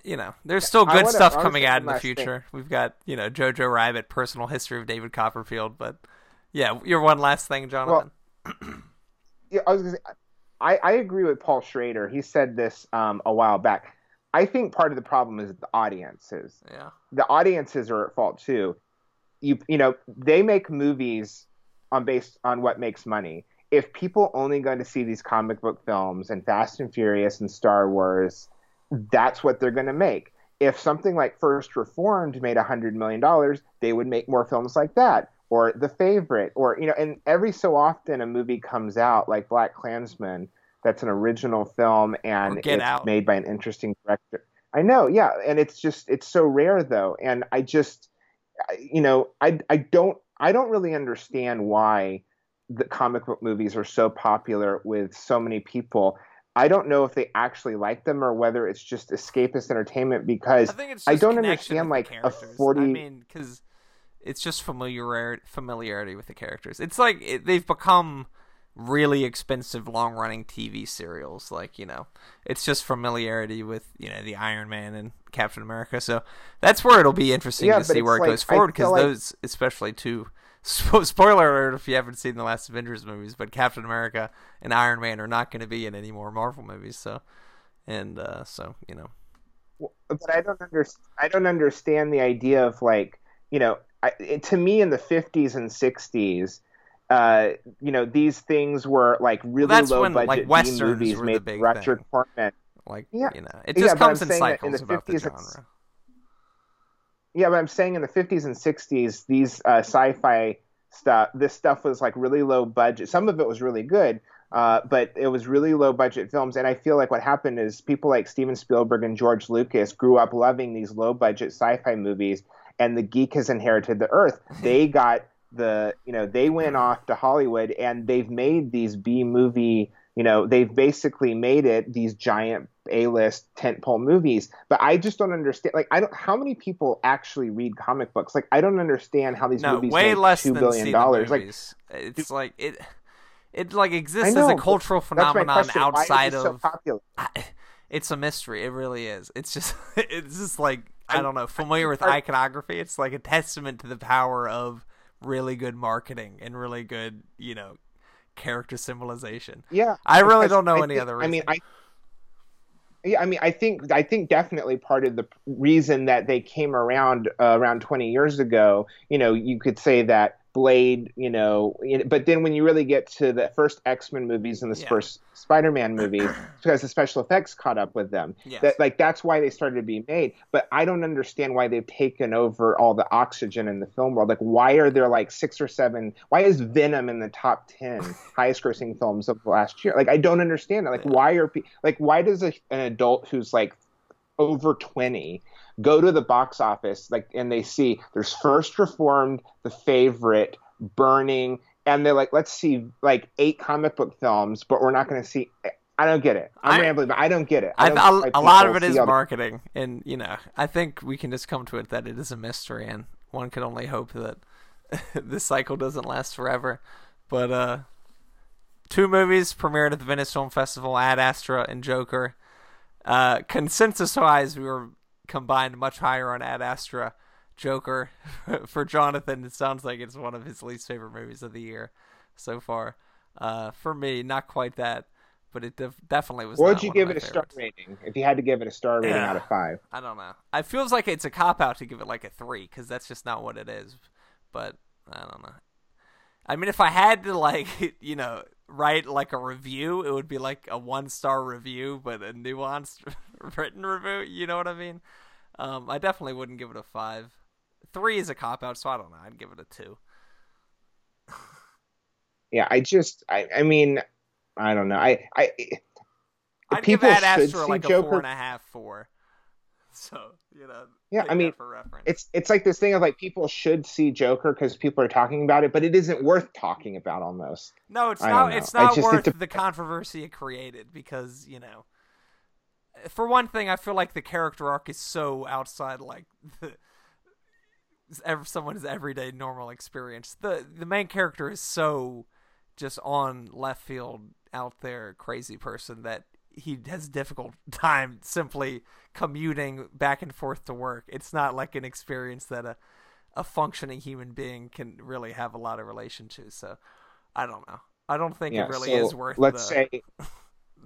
you know, there's still good wanna- stuff coming out in the last thing. future. We've got you know Jojo Rabbit, Personal History of David Copperfield, but yeah, your one last thing, Jonathan. yeah, I was gonna say, I, I agree with Paul Schrader. He said this um, a while back. I think part of the problem is the audiences. yeah, The audiences are at fault too. You you know they make movies on based on what makes money. If people only go to see these comic book films and Fast and Furious and Star Wars, that's what they're going to make. If something like First Reformed made a hundred million dollars, they would make more films like that, or The Favorite, or you know. And every so often, a movie comes out like BlacKkKlansman, that's an original film and it's Out. made by an interesting director. I know, yeah, and it's just it's so rare though, and I just, you know, I I don't I don't really understand why the comic book movies are so popular with so many people. I don't know if they actually like them or whether it's just escapist entertainment because I think it's. I don't understand, like, a 40 I mean, because it's just familiarity familiarity with the characters. It's like it, they've become really expensive long running TV serials. Like you know, it's just familiarity with you know the Iron Man and Captain America. So that's where it'll be interesting Yeah, to see where it like- goes forward because like- those, especially two. Spo- Spoiler alert if you haven't seen the last Avengers movies, but Captain America and Iron Man are not going to be in any more Marvel movies. So, and uh, so you know, but I don't understand. I don't understand the idea of like you know, I, it, to me in the fifties and sixties, uh, you know, these things were like really that's low when, budget B westerns movies were the made thing. Corman. like Yeah. you know, it just I'm comes in that in the about the 50s it's- genre. Yeah, but I'm saying in the 50s and 60s, these uh, sci-fi stuff, this stuff was like really low budget. Some of it was really good, uh, but it was really low budget films. And I feel like what happened is people like Steven Spielberg and George Lucas grew up loving these low budget sci-fi movies, and the geek has inherited the earth. They got the, you know, they went off to Hollywood and they've made these B movie. You know, they've basically made it these giant A-list tentpole movies. But I just don't understand. Like, I don't. How many people actually read comic books? Like, I don't understand how these No, movies way make less two billion dollars. Like, it's like it. It like exists know, as a cultural phenomenon question. Why is outside so of. popular? I- it's a mystery. It really is. It's just. It's just like I don't know. Familiar with iconography? It's like a testament to the power of really good marketing and really good, you know, character symbolization. Yeah, I really don't know I any think- other I mean. I. Yeah, I mean, I think I think definitely part of the reason that they came around uh, around 20 years ago, you know, you could say that Blade, you know, but then when you really get to the first X-Men movies and the Yeah. first Spider-Man movies, because the special effects caught up with them. Yes. That like that's why they started to be made. But I don't understand why they've taken over all the oxygen in the film world. Like why are there like six or seven why is Venom in the top 10 highest grossing films of last year? Like I don't understand it. Like Yeah. why are like why does a, an adult who's like over 20 go to the box office like and they see there's first reformed the favorite burning and they're like let's see like eight comic book films but we're not going to see i don't get it i'm I- rambling but i don't get it I, I don't a, get why a lot of it is all the- marketing, and you know, I think we can just come to it that it is a mystery, and one can only hope that this cycle doesn't last forever. But uh, two movies premiered at the Venice Film Festival: Ad Astra and Joker. Uh, consensus-wise, we were combined much higher on Ad Astra. Joker for Jonathan, it sounds like it's one of his least favorite movies of the year so far. Uh, for me, not quite that, but it def- definitely was. what would you give it a star rating if you had to give it a star rating Yeah. out of five I don't know. It feels like it's a cop out to give it like a three because that's just not what it is. But I don't know. I mean, if I had to like, you know, write like a review, it would be like a one star review, but a nuanced written review. You know what I mean? Um, I definitely wouldn't give it a five. Three is a cop out, so I don't know. I'd give it a two. yeah i just i i mean i don't know i i I'd people give Ad Astra like a Joker- four and a half, four. So you know, Yeah, I mean, for reference. it's it's like this thing of like people should see Joker because people are talking about it, but it isn't worth talking about almost. No, it's I not. It's not just- worth it the controversy it created because you know. For one thing, I feel like the character arc is so outside like the someone's everyday normal experience. The the main character is so just on left field, out there, crazy person that he has a difficult time simply commuting back and forth to work. It's not like an experience that a a functioning human being can really have a lot of relation to. So I don't know. I don't think Yeah, it really so is worth. let's the, say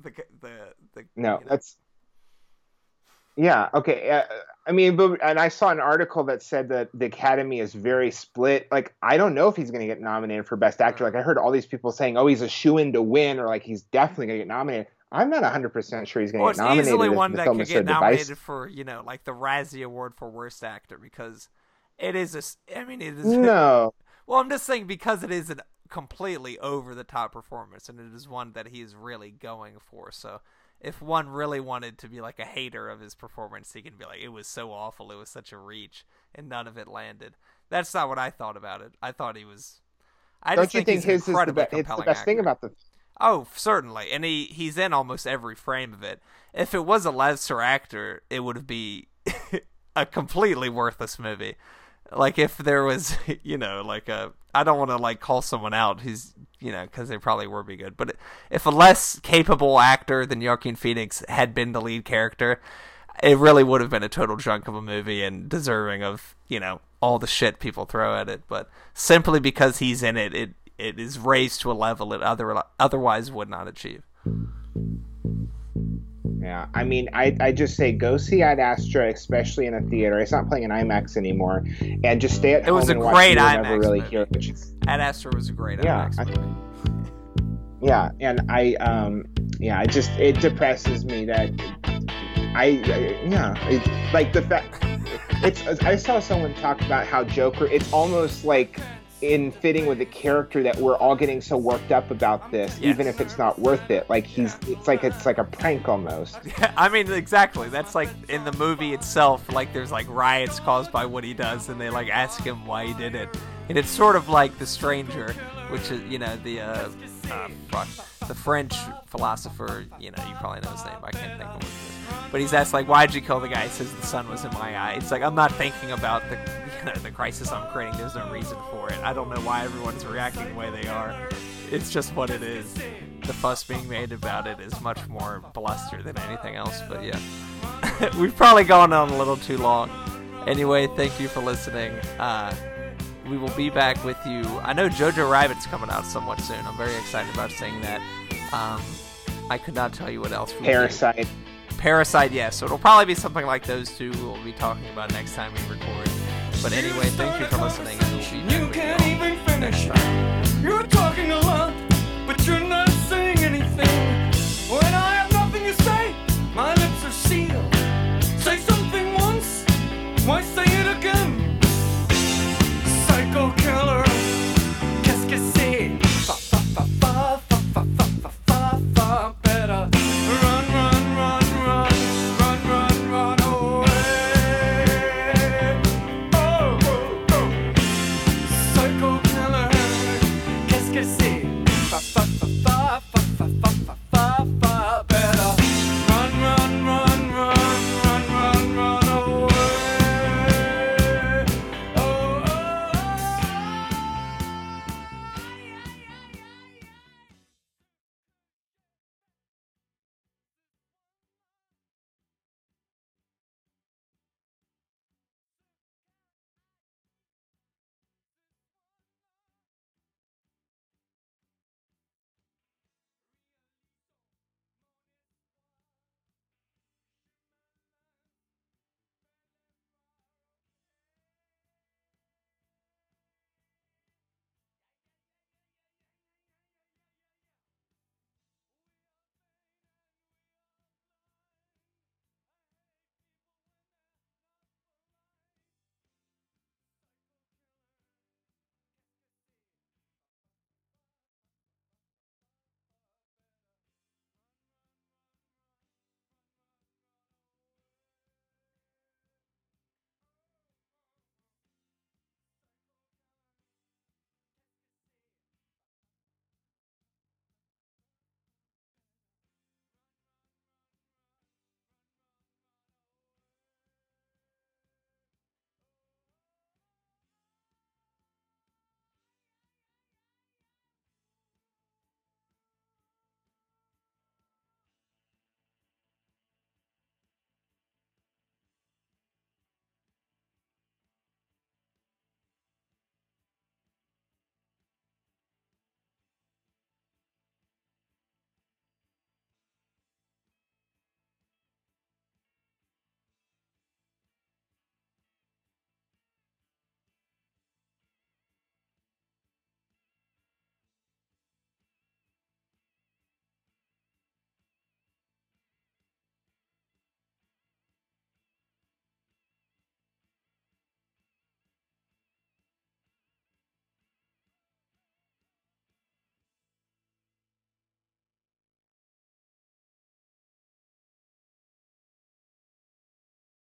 the the the. no. you know- Let's. Yeah. Okay. Uh, I mean, but and I saw an article that said that the Academy is very split. Like, I don't know if he's going to get nominated for Best Actor. Like, I heard all these people saying, "Oh, he's a shoe in to win," or like he's definitely going to get nominated. I'm not 100 percent sure he's going to get nominated. easily one that could get divisive. nominated for you know like the Razzie Award for Worst Actor because it is a. I mean, it is. No. Well, I'm just saying because it is a completely over the top performance, and it is one that he is really going for. So, if one really wanted to be like a hater of his performance, he can be like, "It was so awful. It was such a reach, and none of it landed." That's not what I thought about it. I thought he was. I Don't just you think, think his is the best? It's the best thing about the. Oh, certainly, and he he's in almost every frame of it. If it was a lesser actor, it would be a completely worthless movie. Like if there was, you know, like a I don't want to like call someone out who's you know because they probably would be good, but if a less capable actor than Joaquin Phoenix had been the lead character, it really would have been a total junk of a movie and deserving of you know all the shit people throw at it. But simply because he's in it, it it is raised to a level it other otherwise would not achieve. Yeah, I mean, I I just say go see Ad Astra, especially in a theater. It's not playing in IMAX anymore, and just stay at It home It was a great Never IMAX really movie. hear. Ad Astra was a great Yeah, IMAX I- yeah, and I um yeah, it just it depresses me that I, I yeah, it, like the fact it's I saw someone talk about how Joker. It's almost like in fitting with the character that we're all getting so worked up about this, Yes. even if it's not worth it. Like he's, it's like it's like a prank almost. Yeah, I mean, exactly. That's like in the movie itself. Like, there's like riots caused by what he does, and they like ask him why he did it, and it's sort of like The Stranger, which is you know the uh, uh the French philosopher. You know, you probably know his name. I can't think of it is. But he's asked like, why'd you kill the guy? He says the sun was in my eye. It's like I'm not thinking about the the crisis I'm creating. There's no reason for it. I don't know why everyone's reacting the way they are. It's just what it is. The fuss being made about it is much more bluster than anything else. But yeah, we've probably gone on a little too long. Anyway, thank you for listening. Uh, we will be back with you. I know Jojo Rabbit's coming out somewhat soon. I'm very excited about seeing that. Um, I could not tell you what else. we will do. Parasite. Parasite, yes. So it'll probably be something like those two we'll be talking about next time we record. But anyway, thank you for listening. and we'll be back You can't even finish. You're talking a lot, but you're not saying